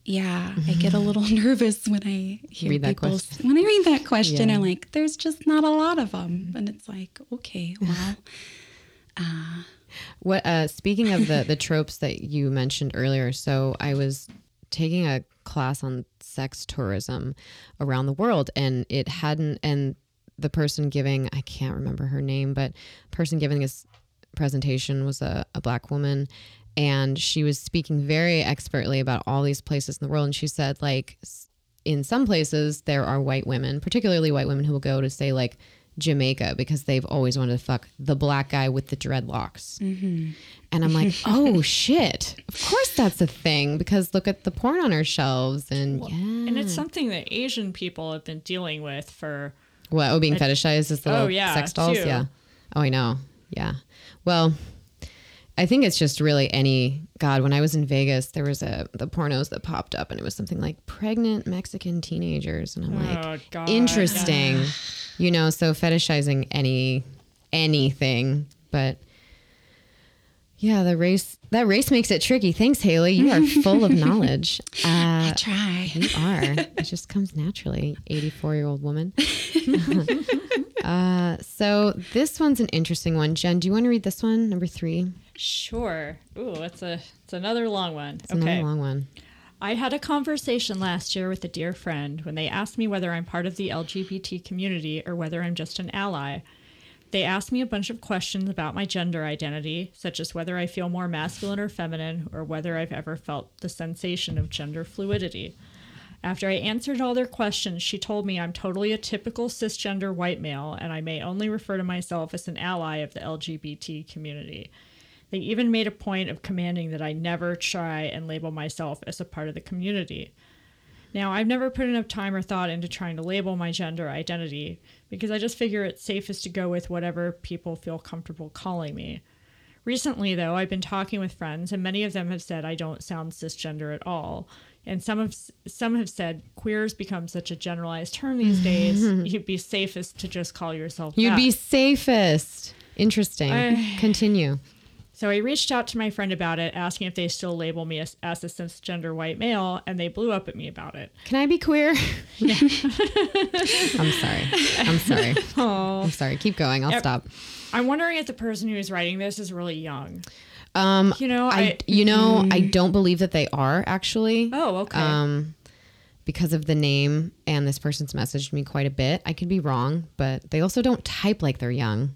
yeah, I get a little (laughs) nervous when I hear Read that people question. when I read that question. Yeah. I'm like, there's just not a lot of them, and it's like, okay, (laughs) well, What uh speaking of the the tropes that you mentioned earlier, so I was taking a class on sex tourism around the world. And it hadn't and the person giving I can't remember her name, but person giving this presentation was a, a black woman. And she was speaking very expertly about all these places in the world. And she said like in some places there are white women particularly white women who will go to say like jamaica because they've always wanted to fuck the black guy with the dreadlocks. Mm-hmm. And i'm like (laughs) oh shit. Of course that's a thing because look at the porn on our shelves and yeah. And it's something that Asian people have been dealing with for what oh being fetishized as the Oh, yeah, sex dolls? too. yeah. Oh i know. Yeah. Well I think it's just really any God. When I was in Vegas, there was a the pornos that popped up, and it was something like pregnant Mexican teenagers, and I'm like, Oh, God, interesting, you know. So fetishizing any anything, but yeah, the race that race makes it tricky. Thanks, Halle. You are full of (laughs) knowledge. Uh, Try. you are. (laughs) It just comes naturally. 84 year old woman. (laughs) uh, so this one's an interesting one. Jen, do you want to read this one? Number three. Sure. Ooh, it's a it's another long one. It's okay. another long one. I had a conversation last year with a dear friend when they asked me whether I'm part of the LGBT community or whether I'm just an ally. They asked me a bunch of questions about my gender identity, such as whether I feel more masculine or feminine, or whether I've ever felt the sensation of gender fluidity. After I answered all their questions, she told me I'm totally a typical cisgender white male and I may only refer to myself as an ally of the LGBT community. They even made a point of commanding that I never try and label myself as a part of the community. Now, I've never put enough time or thought into trying to label my gender identity because I just figure it's safest to go with whatever people feel comfortable calling me. Recently, though, I've been talking with friends, and many of them have said I don't sound cisgender at all. And some have some have said queers become such a generalized term these days. (laughs) You'd be safest to just call yourself. You'd that. be safest. Interesting. I- Continue. So I reached out to my friend about it, asking if they still label me as, as a cisgender white male, and they blew up at me about it. Can I be queer? (laughs) I'm sorry. I'm sorry. (laughs) I'm sorry. Keep going. I'll stop. I'm wondering if the person who's writing this is really young. Um, You know, I, I, you know, I don't believe that they are actually. oh okay. um, because of the name and this person's messaged me quite a bit. I could be wrong, but they also don't type like they're young.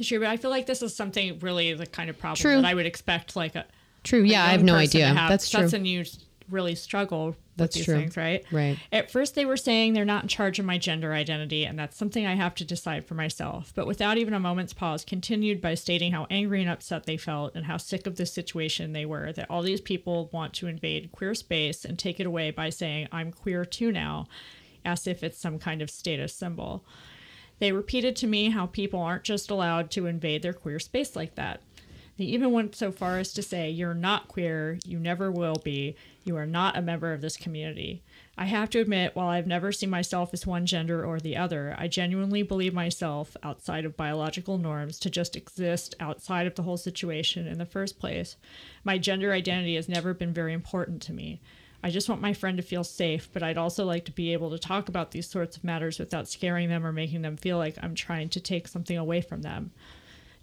Sure, but I feel like this is something really the kind of problem True. that I would expect like a True. a Yeah, I have no idea. have. That's true. That's when you really struggle That's with these true. things, right? Right. At first, they were saying they're not in charge of my gender identity, and that's something I have to decide for myself. But without even a moment's pause, continued by stating how angry and upset they felt and how sick of this situation they were. That all these people want to invade queer space and take it away by saying, I'm queer too now, as if it's some kind of status symbol. They repeated to me how people aren't just allowed to invade their queer space like that. They even went so far as to say, You're not queer, you never will be, you are not a member of this community. I have to admit, while I've never seen myself as one gender or the other, I genuinely believe myself, outside of biological norms, to just exist outside of the whole situation in the first place. My gender identity has never been very important to me. I just want my friend to feel safe, but I'd also like to be able to talk about these sorts of matters without scaring them or making them feel like I'm trying to take something away from them.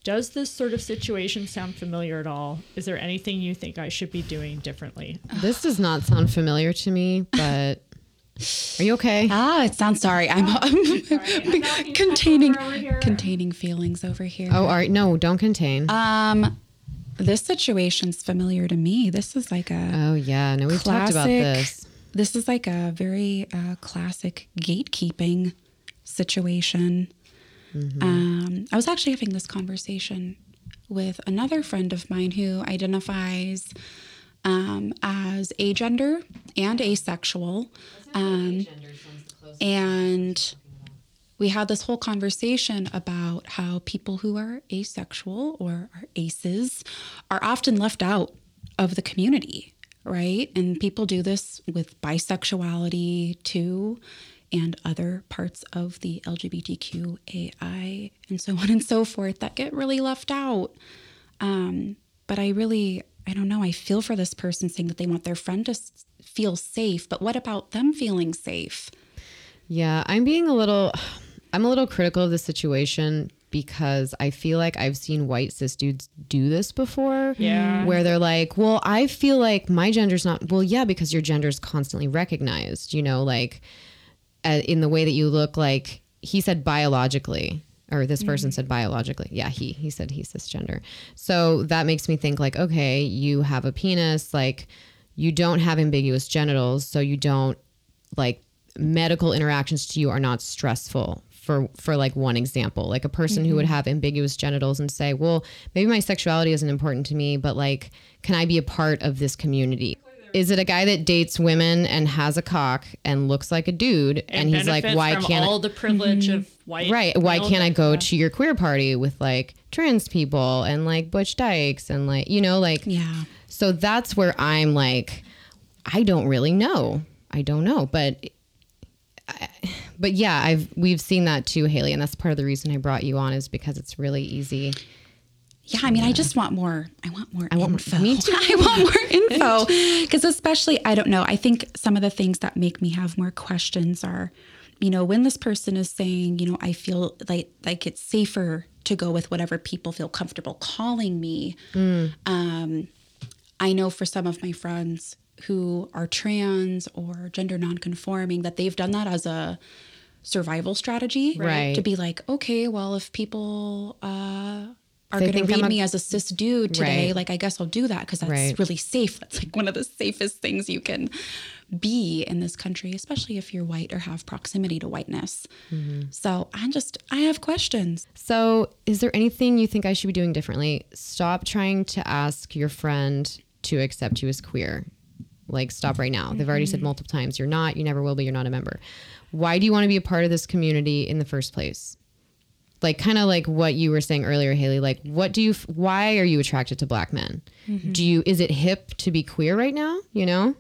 Does this sort of situation sound familiar at all? Is there anything you think I should be doing differently? This does not sound familiar to me, but are you okay? Ah, it sounds sorry. I'm, I'm (laughs) containing containing feelings over here. Oh, all right. No, don't contain. Um, this situation's familiar to me. This is like a oh, yeah. No, we've talked about this. This is like a very uh, classic gatekeeping situation. Um, I was actually having this conversation with another friend of mine who identifies um, as agender and asexual. Um, and we had this whole conversation about how people who are asexual or are aces are often left out of the community, right? And people do this with bisexuality too, and other parts of the LGBTQAI and so (laughs) on and so forth that get really left out. Um, but I really, I don't know, I feel for this person saying that they want their friend to s- feel safe, but what about them feeling safe? Yeah, I'm being a little I'm a little critical of the situation because I feel like I've seen white cis dudes do this before. Yeah. Where they're like, "Well, I feel like my gender's not well, yeah, because your gender's constantly recognized, you know, like uh, in the way that you look like he said biologically or this person said biologically. Yeah, he he said he's cisgender. So that makes me think like, okay, you have a penis, like you don't have ambiguous genitals, so you don't like medical interactions to you are not stressful. For for like one example, like a person who would mm-hmm. have ambiguous genitals and say, well, maybe my sexuality isn't important to me, but like, can I be a part of this community? Is it a guy that dates women and has a cock and looks like a dude, and, he's like, why can't all the privilege mm-hmm. of white? Right. Why can't I go yeah. to your queer party with like trans people and like Butch Dykes and like, you know, like, Yeah. so that's where I'm like, I don't really know. I don't know. But, but yeah, I've, we've seen that too, Halle. And that's part of the reason I brought you on is because it's really easy. Yeah, I mean, I just want more. I want more I want more- info. me (laughs) too. I want more info because, especially, I don't know. I think some of the things that make me have more questions are, you know, when this person is saying, you know, I feel like like it's safer to go with whatever people feel comfortable calling me. Um, I know for some of my friends who are trans or gender nonconforming that they've done that as a survival strategy Right. to be like okay well if people uh are going to read I'm a- me as a cis dude today Right. like i guess i'll do that because that's Right. really safe that's like one of the safest things you can be in this country especially if you're white or have proximity to whiteness Mm-hmm. so i just i have questions So, is there anything you think I should be doing differently? Stop trying to ask your friend to accept you as queer. Like, stop right now. They've already said mm-hmm. multiple times, you're not, you never will be, you're not a member. Why do you want to be a part of this community in the first place? Like, kind of like what you were saying earlier, Halle. Like, what do you, why are you attracted to black men? Mm-hmm. Do you, is it hip to be queer right now? You know?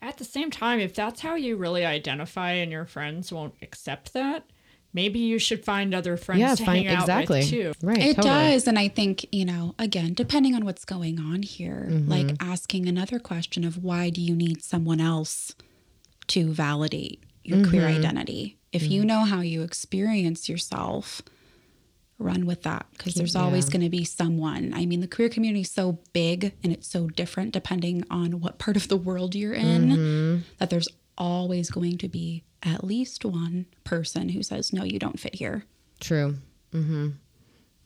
At the same time, if that's how you really identify and your friends won't accept that, maybe you should find other friends Yeah, to fine. hang out Exactly. with too. Right. It totally. does. And I think, you know, again, depending on what's going on here, Mm-hmm. like asking another question of why do you need someone else to validate your queer Mm-hmm. identity? If you know how you experience yourself, run with that because there's always going to be someone. I mean, the queer community is so big and it's so different depending on what part of the world you're in Mm-hmm. that there's always going to be at least one person who says, no, you don't fit here. True. Mm-hmm.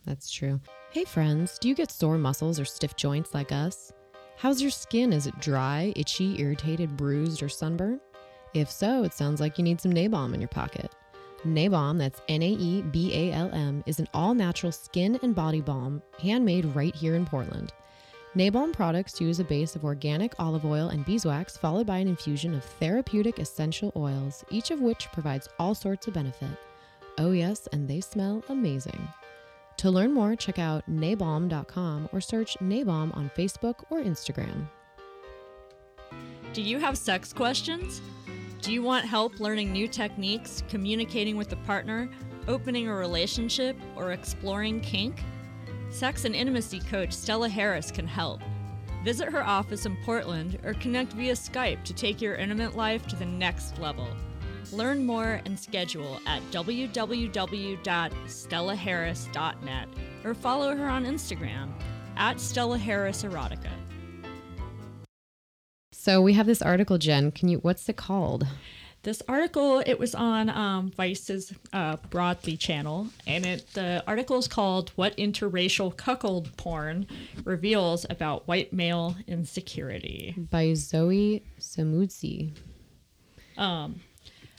That's true. Hey, friends, do you get sore muscles or stiff joints like us? How's your skin? Is it dry, itchy, irritated, bruised, or sunburned? If so, it sounds like you need some Naebalm in your pocket. Naebalm, that's N A E B A L M, is an all natural skin and body balm handmade right here in Portland. Naebalm products use a base of organic olive oil and beeswax, followed by an infusion of therapeutic essential oils, each of which provides all sorts of benefit. Oh, yes, and they smell amazing. To learn more, check out naebalm.com or search Naebalm on Facebook or Instagram. Do you have sex questions? Do you want help learning new techniques, communicating with a partner, opening a relationship, or exploring kink? Sex and intimacy coach Stella Harris can help. Visit her office in Portland or connect via Skype to take your intimate life to the next level. Learn more and schedule at www.stellaharris.net or follow her on Instagram at Stella Harris Erotica. So we have this article, Jen. Can you? What's it called? This article, it was on um, Vice's uh, Broadly channel, and it the article is called "What Interracial Cuckold Porn Reveals About White Male Insecurity." By Zoe Samudzi.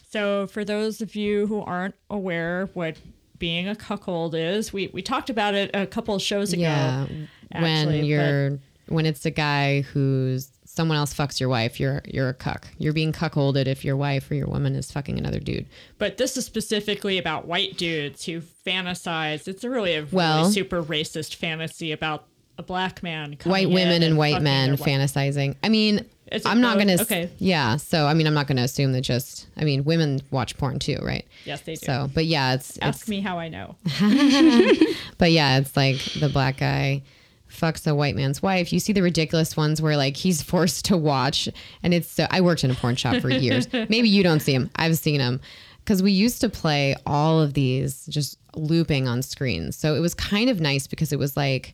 So, for those of you who aren't aware what being a cuckold is, we we talked about it a couple of shows ago. Yeah, actually, when but- you're when it's a guy who's someone else fucks your wife, you're you're a cuck. You're being cuckolded if your wife or your woman is fucking another dude. But this is specifically about white dudes who fantasize. It's a really a Well- really super racist fantasy about a black man. white women and white men wife. fantasizing. I mean, I'm not gonna. Okay. Yeah. So I mean, I'm not gonna assume that just. I mean, women watch porn too, right? Yes, they do. So, but yeah, it's Ask it's me how I know. (laughs) But yeah, it's like the black guy fucks a white man's wife. You see the ridiculous ones where like he's (laughs) forced to watch, and it's so. I worked in a porn shop for years. (laughs) Maybe you don't see him. I've seen him because we used to play all of these just looping on screens. So it was kind of nice because it was like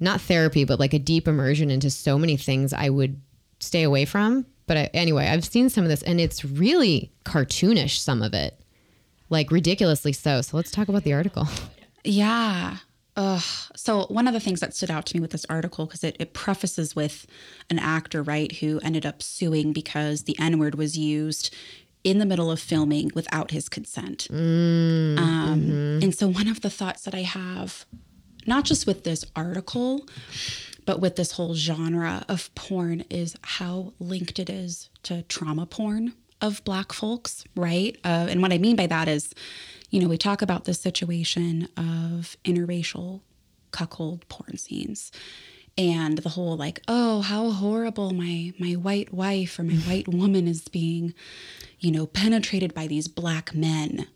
not therapy, but like a deep immersion into so many things I would stay away from. But I, anyway, I've seen some of this, and it's really cartoonish. Some of it. like ridiculously so. So let's talk about the article. (laughs) Yeah. Ugh. So one of the things that stood out to me with this article, because it, it prefaces with an actor, right, who ended up suing because the N word was used in the middle of filming without his consent. Mm, um, mm-hmm. And so one of the thoughts that I have, not just with this article, but with this whole genre of porn, is how linked it is to trauma porn of Black folks, right? Uh, and what I mean by that is, you know, we talk about this situation of interracial cuckold porn scenes and the whole like oh how horrible my my white wife or my white (laughs) woman is being you know penetrated by these black men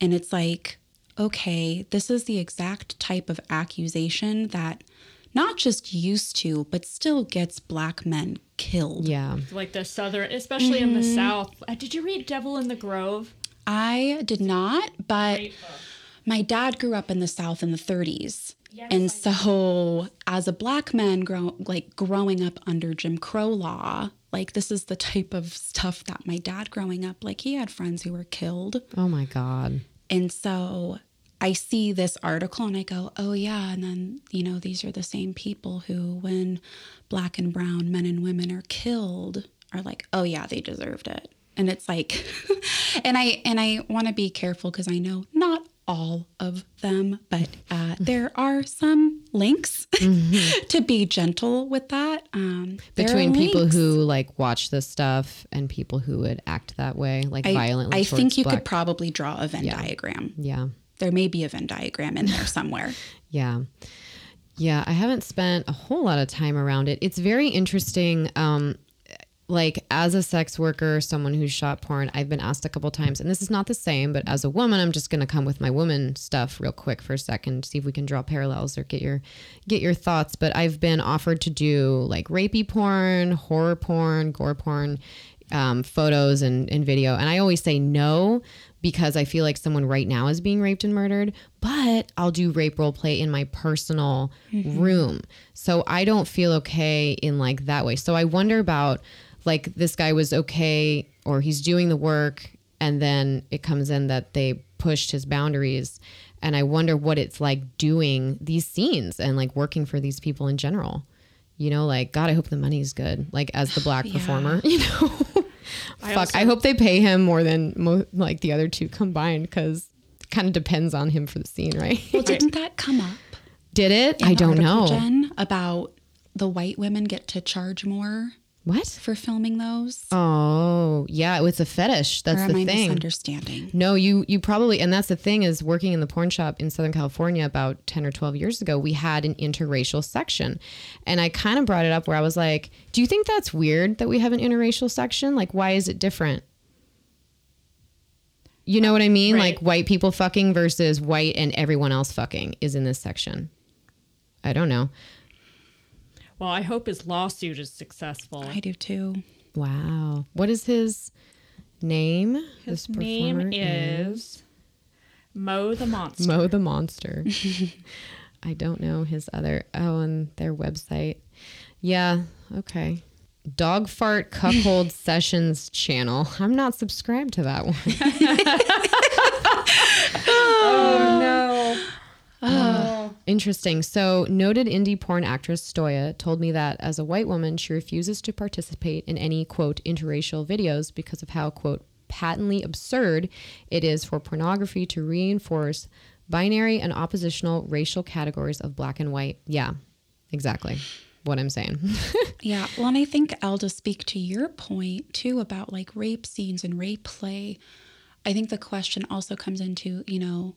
and it's like okay this is the exact type of accusation that not just used to but still gets black men killed Yeah. Like the southern, especially in the South. Uh, did you read Devil in the Grove? I did not but my dad grew up in the south in the 30s Yes, and I so as a black man grow, like growing up under jim crow law like this is the type of stuff that my dad growing up like he had friends who were killed. Oh my God. and so i see this article and i go oh yeah. And then you know these are the same people who when black and brown men and women are killed are like oh yeah they deserved it and it's like (laughs) and i and i want to be careful because i know not all of them but uh, there are some links (laughs) to be gentle with that um Between people who like watch this stuff and people who would act that way, like I, violently. I think you black- could probably draw a venn Yeah. diagram Yeah. there may be a venn diagram in there somewhere (laughs) Yeah. Yeah, I haven't spent a whole lot of time around it. It's very interesting. Um, like as a sex worker, someone who's shot porn, I've been asked a couple times, and this is not the same, but as a woman, I'm just gonna come with my woman stuff real quick for a second, see if we can draw parallels or get your get your thoughts. But I've been offered to do like rapey porn, horror porn, gore porn, um, photos and, and video. And I always say no because I feel like someone right now is being raped and murdered, but I'll do rape role play in my personal room. So I don't feel okay in like that way. So I wonder about like this guy was okay or he's doing the work and then it comes in that they pushed his boundaries. And I wonder what it's like doing these scenes and like working for these people in general. You know, like God, I hope the money's good. Like as the black (sighs) Yeah. performer, (laughs) you know. (laughs) I Fuck, also- I hope they pay him more than mo- like the other two combined because it kind of depends on him for the scene, right? Well, didn't (laughs) that come up? Did it? I don't know. Jen, about the white women get to charge more What? for filming those. Oh, yeah, it was a fetish. That's or am the I thing. misunderstanding? No, you you probably and that's the thing is working in the porn shop in Southern California about 10 or 12 years ago, we had an interracial section. And I kind of brought it up where I was like, "Do you think that's weird that we have an interracial section? Like why is it different?" You know what I mean? Right. Like white people fucking versus white and everyone else fucking is in this section. I don't know. Well, I hope his lawsuit is successful. I do too. Wow. What is his name? His This name performer is Mo the Monster. Mo the Monster. (laughs) I don't know his other. Oh, and their website. Yeah. Okay. Dog Fart Cuckold (laughs) Sessions channel. I'm not subscribed to that one. (laughs) oh no. Ah. Interesting. So, noted indie porn actress Stoya told me that as a white woman, she refuses to participate in any quote interracial videos because of how quote patently absurd it is for pornography to reinforce binary and oppositional racial categories of black and white. Yeah, exactly what I'm saying. (laughs) Yeah. Well, and I think, Elle, to speak to your point too about like rape scenes and rape play, I think the question also comes into, you know,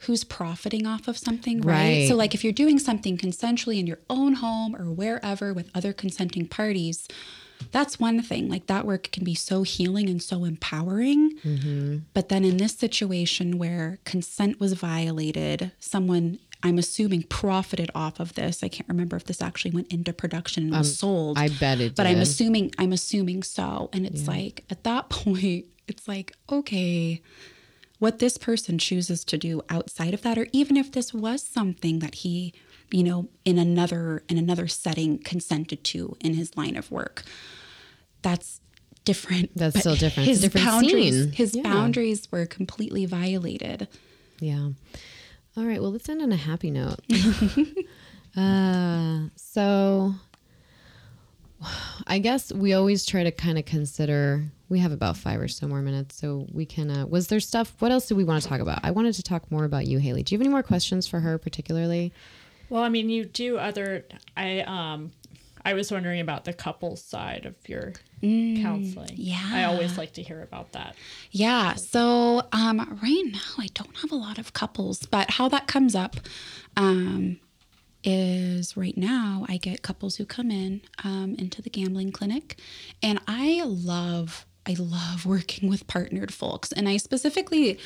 who's profiting off of something, right? Right. So, like, if you're doing something consensually in your own home or wherever with other consenting parties, that's one thing. Like, that work can be so healing and so empowering. Mm-hmm. But then in this situation where consent was violated, someone, I'm assuming, profited off of this. I can't remember if this actually went into production and was um, sold. I bet it But I'm assuming I'm assuming so. And it's like at that (laughs) point, it's like, okay, what this person chooses to do outside of that, or even if this was something that he, you know, in another in another setting consented to in his line of work, that's different. That's but still different. A different boundaries, scene. His Yeah. boundaries were completely violated. Yeah. All right. Well, let's end on a happy note. (laughs) uh, so, (sighs) I guess we always try to kind of consider. We have about five or so more minutes, so we can. Uh, was there stuff? What else do we want to talk about? I wanted to talk more about you, Halle. Do you have any more questions for her, particularly? Well, I mean, you do other. I um, I was wondering about the couples side of your counseling. yeah. I always like to hear about that. Yeah. So um, right now, I don't have a lot of couples, but how that comes up um, is right now I get couples who come in um, into the gambling clinic, and I love I love working with partnered folks, and I specifically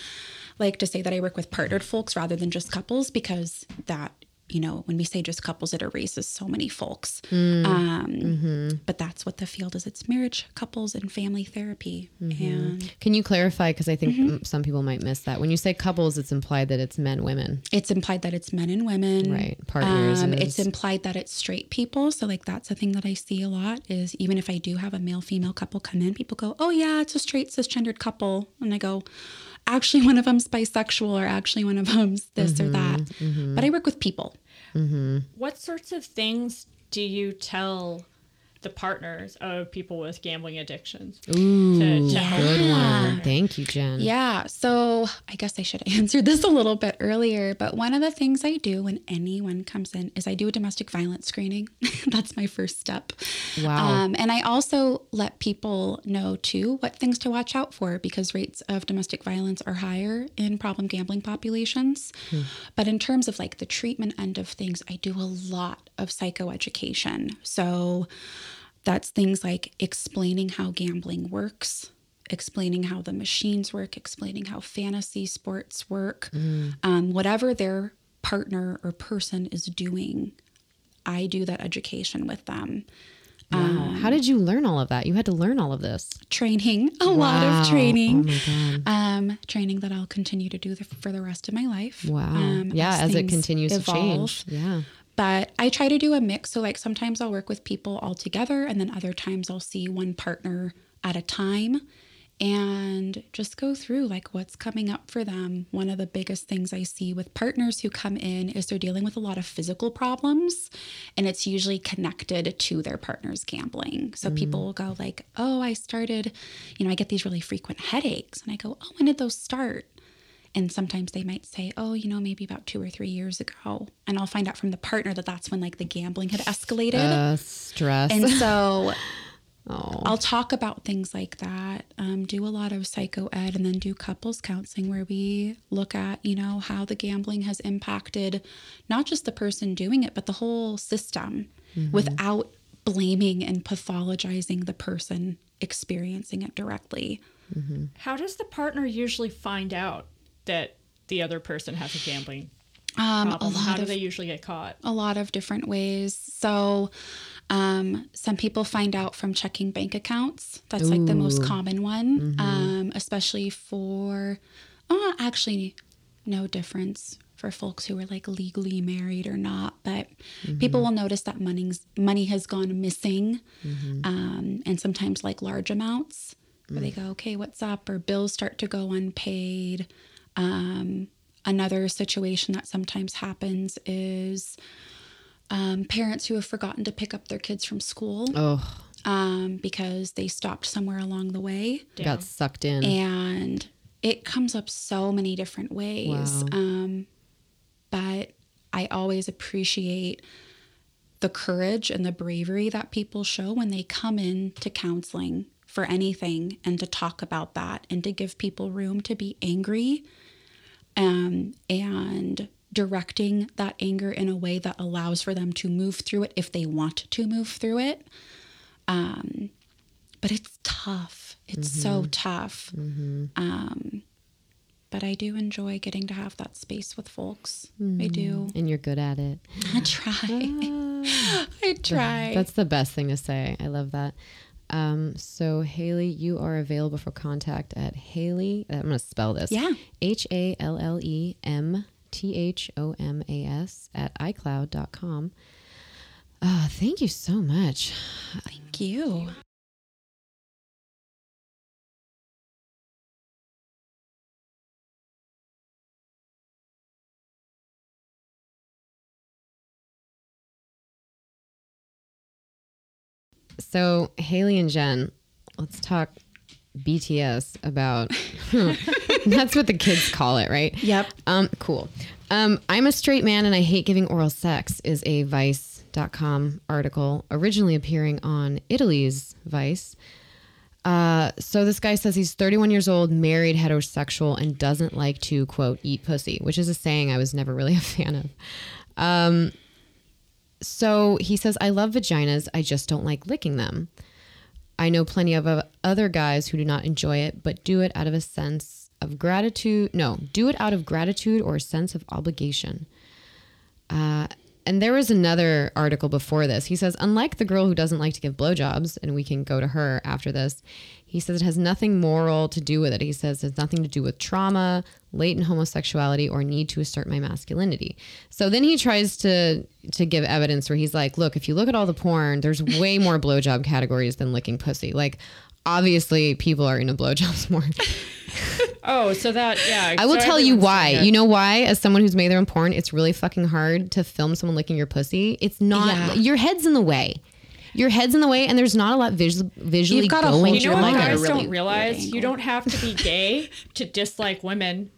like to say that I work with partnered folks rather than just couples because that you know when we say just couples it erases so many folks um, but that's what the field is it's marriage couples and family therapy and Can you clarify? Because I think Mm-hmm. mm, some people might miss that. When you say couples, it's implied that it's men, women. it's implied that it's men and women Right. Partners um, it's implied that it's straight people so like that's a thing that i see a lot is even if i do have a male female couple come in people go oh yeah it's a straight cisgendered couple and i go actually one of them's bisexual or actually one of them's this or that. Mm-hmm, but i work with people. What sorts of things do you tell the partners of people with gambling addictions Ooh, to, to help good one. Thank you, Jen. Yeah. So I guess I should (laughs) answer this a little bit earlier. But one of the things I do when anyone comes in is I do a domestic violence screening. (laughs) That's my first step. Wow. Um, and I also let people know too what things to watch out for because rates of domestic violence are higher in problem gambling populations. But in terms of like the treatment end of things, I do a lot of psychoeducation. So that's things like explaining how gambling works, explaining how the machines work, explaining how fantasy sports work, um, whatever their partner or person is doing. I do that education with them. Wow. How did you learn all of that? You had to learn all of this. Training, a lot of training. Oh. Um, training that I'll continue to do the, for the rest of my life. Wow. Um, yeah, as, it things continues to change. Yeah. But I try to do a mix. So, like, sometimes I'll work with people all together, and then other times I'll see one partner at a time and just go through like what's coming up for them. One of the biggest things I see with partners who come in is they're dealing with a lot of physical problems, and it's usually connected to their partner's gambling. So, mm. people will go, like, oh, I started, you know, I get these really frequent headaches. And I go, oh, when did those start? And sometimes they might say, oh, you know, maybe about two or three years ago. And I'll find out from the partner that that's when like the gambling had escalated. Uh, stress. and so (laughs) oh. I'll talk about things like that, um, do a lot of psycho ed, and then do couples counseling where we look at, you know, how the gambling has impacted not just the person doing it, but the whole system without blaming and pathologizing the person experiencing it directly. How does the partner usually find out that the other person has a gambling Um, a problem? How lot do of they usually get caught? a lot of different ways. So, um, some people find out from checking bank accounts. That's like the most common one, um, especially for, uh, actually, no difference for folks who are like legally married or not. But people will notice that money's money has gone missing, um, and sometimes like large amounts. Where they go, okay, what's up? Or bills start to go unpaid. Um, another situation that sometimes happens is um, parents who have forgotten to pick up their kids from school oh, um, because they stopped somewhere along the way. got sucked in. And it comes up so many different ways. Wow. Um, but I always appreciate the courage and the bravery that people show when they come in to counseling for anything and to talk about that and to give people room to be angry um, and directing that anger in a way that allows for them to move through it if they want to move through it. Um, but it's tough. It's so tough. Um, but I do enjoy getting to have that space with folks. I do. and you're good at it. (laughs) I try. (laughs) I try. That's the best thing to say. I love that. Um, so Halle, you are available for contact at Halle. I'm going to spell this. Yeah. H A L L E M T H O M A S at iCloud.com. Uh, thank you so much. Thank you. So Halle and Jen, let's talk BTS about. (laughs) that's what the kids call it, right? Yep. Um, cool. Um, I'm a straight man and I hate giving oral sex is a Vice.com article originally appearing on Italy's Vice. Uh, so this guy says he's 31 years old, married, heterosexual, and doesn't like to quote eat pussy, which is a saying I was never really a fan of. Um, so he says, I love vaginas, I just don't like licking them. I know plenty of other guys who do not enjoy it, but do it out of a sense of gratitude. No, do it out of gratitude or a sense of obligation. Uh, and there was another article before this. He says, unlike the girl who doesn't like to give blowjobs, and we can go to her after this, he says it has nothing moral to do with it. He says it has nothing to do with trauma, latent homosexuality, or need to assert my masculinity. So then he tries to to give evidence where he's like, look, if you look at all the porn, there's way more blowjob categories than licking pussy. Like, obviously, people are into blowjobs more. Oh, so that yeah. (laughs) I will so tell you why. You know why? As someone who's made their own porn, it's really fucking hard to film someone licking your pussy. It's not. Yeah. Your head's in the way. Your head's in the way, and there's not a lot vis- visually You've gotta going. hold You know your what leg on. at a guys really don't realize? weird You don't have to be gay to dislike women.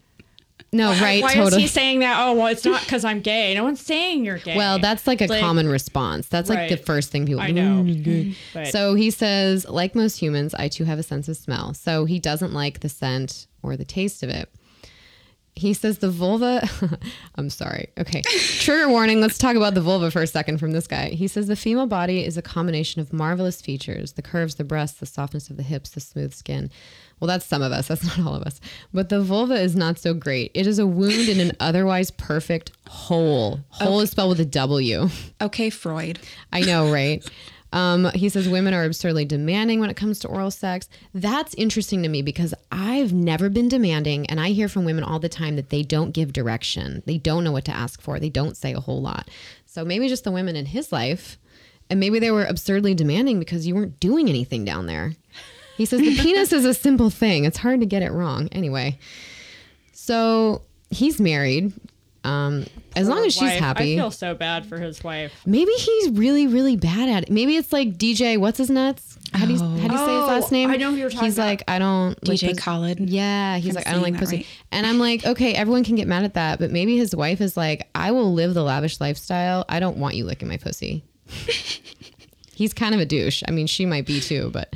No, right? Why totally. is he saying that? Oh, well, it's not because I'm gay. No one's saying you're gay. Well, that's like a Like- common response. That's like the first thing people I know. "Mm, (laughs) But- So he says, like most humans, I too have a sense of smell. So he doesn't like the scent or the taste of it. He says the vulva. (laughs) I'm sorry. Okay. Trigger warning. Let's talk about the vulva for a second from this guy. He says the female body is a combination of marvelous features the curves, the breasts, the softness of the hips, the smooth skin. Well, that's some of us. That's (laughs) not all of us. But the vulva is not so great. It is a wound in an otherwise perfect hole. Hole is spelled with a W. Okay, Freud. I know, right? (laughs) Um, he says women are absurdly demanding when it comes to oral sex. That's interesting to me because I've never been demanding, and I hear from women all the time that they don't give direction. They don't know what to ask for. They don't say a whole lot. So maybe just the women in his life, and maybe they were absurdly demanding because you weren't doing anything down there. He says the (laughs) penis is a simple thing. It's hard to get it wrong. Anyway, so he's married. Um, as long as she's Wife. happy I feel so bad for his wife. Maybe he's really, really bad at it. Maybe it's like DJ. What's his nuts? How do you how do you say his Oh, last name? I know who you're talking He's about. like I don't like DJ pussy. Khaled. Yeah, he's I'm like I don't saying like that pussy. right. And I'm like, okay, everyone can get mad at that, but maybe his wife is like, I will live the lavish lifestyle. I don't want you licking my pussy. (laughs) he's kind of a douche. I mean, she might be too, but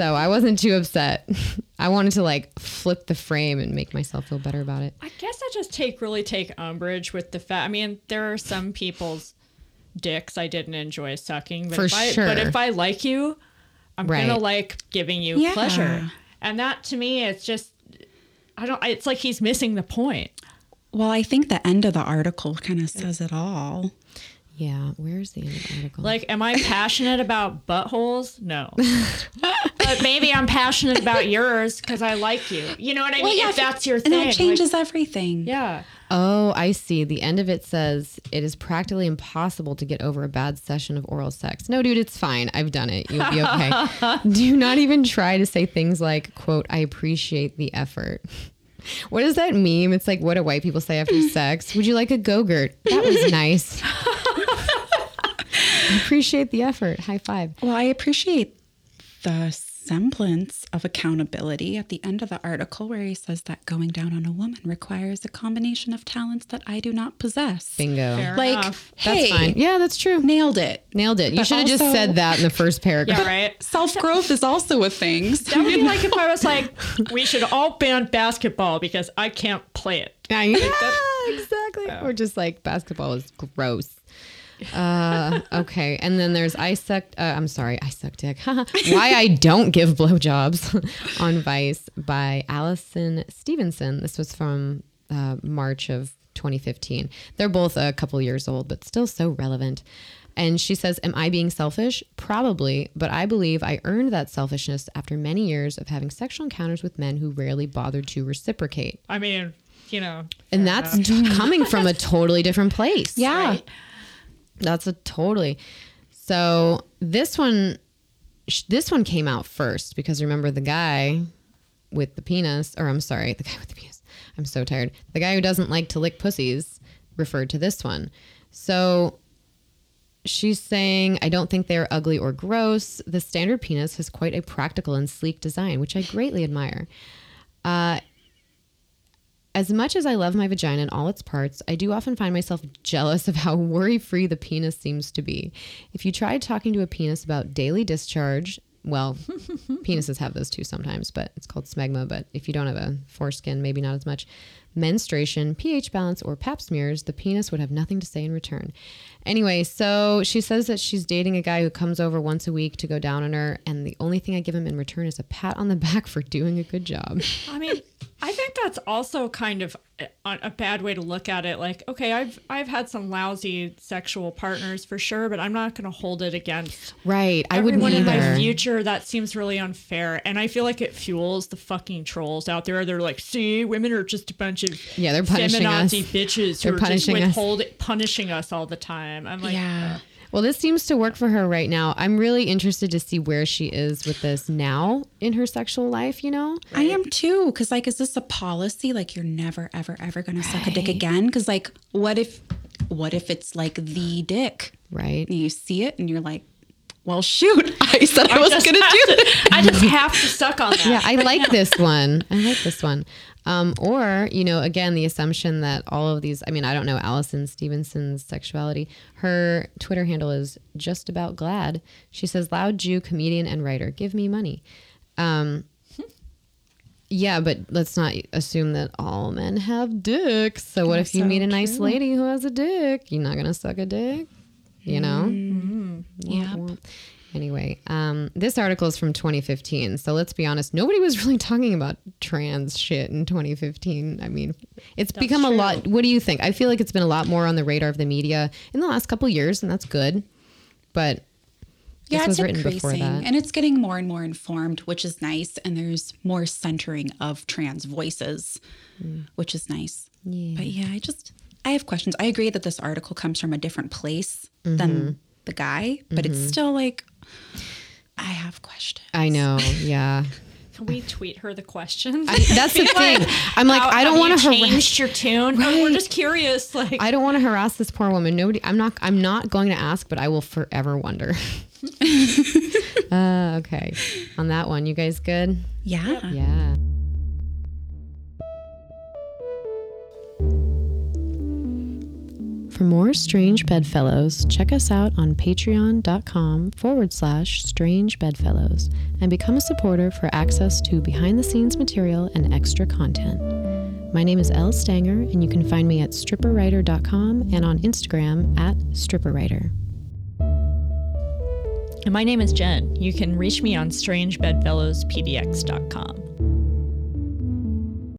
so I wasn't too upset. (laughs) I wanted to like flip the frame and make myself feel better about it. I guess I just take really take umbrage with the fact. I mean, there are some people's dicks I didn't enjoy sucking, but For if I, sure. But if I like you, I'm Right. gonna like giving you Yeah. pleasure, and that to me, it's just. I don't. It's like he's missing the point. Well, I think the end of the article kind of says it all. Yeah, where's the end of the article? Like, am I passionate about buttholes? No. (laughs) but maybe I'm passionate about yours because I like you. You know what I mean? if that's your and thing. that like- changes everything. yeah. Oh, I see. The end of it says it is practically impossible to get over a bad session of oral sex. No, dude, it's fine. I've done it. You'll be okay. (laughs) Do not even try to say things like, quote, I appreciate the effort. (laughs) What is that meme? It's like, what do white people say after sex? Would you like a go-gurt? That was nice. I appreciate the effort. High five. Well, I appreciate the semblance of accountability at the end of the article where he says that going down on a woman requires a combination of talents that I do not possess. Bingo. Fair Like, enough. That's hey, fine. Yeah, that's true. nailed it. Nailed it. You should have just said that in the first (laughs) paragraph. Yeah, right. Self growth is also a thing. so, That would be like if I was like, we should all ban basketball because I can't play it. Yeah, yeah, (laughs) exactly. Or just like basketball is gross. Uh, okay, and then there's I sucked. Uh, I'm sorry, I suck dick. (laughs) Why I don't give blowjobs (laughs) on Vice by Allison Stevenson. This was from uh, March of 2015. They're both a couple years old, but still so relevant. And she says, Am I being selfish? Probably, but I believe I earned that selfishness after many years of having sexual encounters with men who rarely bothered to reciprocate. I mean, you know. And that's t- coming from a totally different place. yeah. Right. That's a totally. So this one, this one came out first because remember the guy with the penis, or I'm sorry, the guy (laughs) with the penis. I'm so tired. The guy who doesn't like to lick pussies referred to this one. So she's saying, I don't think they're ugly or gross. The standard penis has quite a practical and sleek design, which I greatly admire. Uh, as much as I love my vagina and all its parts, I do often find myself jealous of how (laughs) worry free the penis seems to be. If you tried talking to a penis about daily discharge, well, (laughs) penises have those too sometimes, but it's called smegma. But if you don't have a foreskin, maybe not as much. Menstruation, pH balance, or pap smears, the penis would have nothing to say in return. Anyway, so she says that she's dating a guy who comes over once a week to go down on her, and the only thing I give him in return is a pat on the (laughs) back for doing a good job. I mean, I think that's also kind of a, bad way to look at it. Like, okay, I've I've had some lousy sexual partners for sure, but I'm not going to hold it against Right. I wouldn't in my future. That seems really unfair, and I feel like it fuels the fucking trolls out there. They're like, see, women are just a bunch of Yeah, they're punishing us. feminazi bitches They're who are just punishing us. punishing us all the time. I'm like, yeah. Well, this seems to work for her right now. I'm really interested to see where she is with this now in her sexual life, you know? I am too. Cause like, is this a policy? Like you're never, ever, ever gonna suck a dick again? Cause like, what if what if it's like the dick? Right. You see it and you're like, well shoot, (laughs) I said I, was just gonna do to- this. I just have to suck on that. Yeah, I like this one. I like this one. Um, or, you know, again, the assumption that all of these, I mean, I don't know Allison Stevenson's sexuality. Her Twitter handle is just about glad. She says, loud Jew, comedian, and writer. Give me money. Um, yeah, but let's not assume that all men have dicks. So what if you so meet a nice true. lady who has a dick? You're not going to suck a dick? You know? Yeah. Anyway, um, this article is from 2015. So let's be honest, nobody was (laughs) really talking about trans shit in 2015. I mean, it's become a lot. What do you think? I feel like it's been a lot more on the radar of the media in the last couple years, and that's good. But Yeah, it's was written before increasing and it's getting more and more informed, which is nice. And there's more centering of trans voices, which is nice. Yeah. But yeah, I just I have questions. I agree that this article comes from a different place Mm-hmm. than the guy, but it's still like I have questions. I know. (laughs) Yeah. Can we tweet her the questions? I, that's the (laughs) thing. I'm like, I don't want to harass. your tune. Oh, we're just curious. Like, I don't want to harass this poor woman. Nobody. I'm not. I'm not going to ask, but I will forever wonder. (laughs) uh, okay. On that one, you guys good? Yeah. Yeah. For more Strange Bedfellows, check us out on patreon.com forward slash strange bedfellows and become a supporter for access to behind the scenes material and extra content. My name is Elle Stanger, and you can find me at stripperwriter.com and on Instagram at stripperwriter. and my name is Jen. You can reach me on strangebedfellowspdx.com.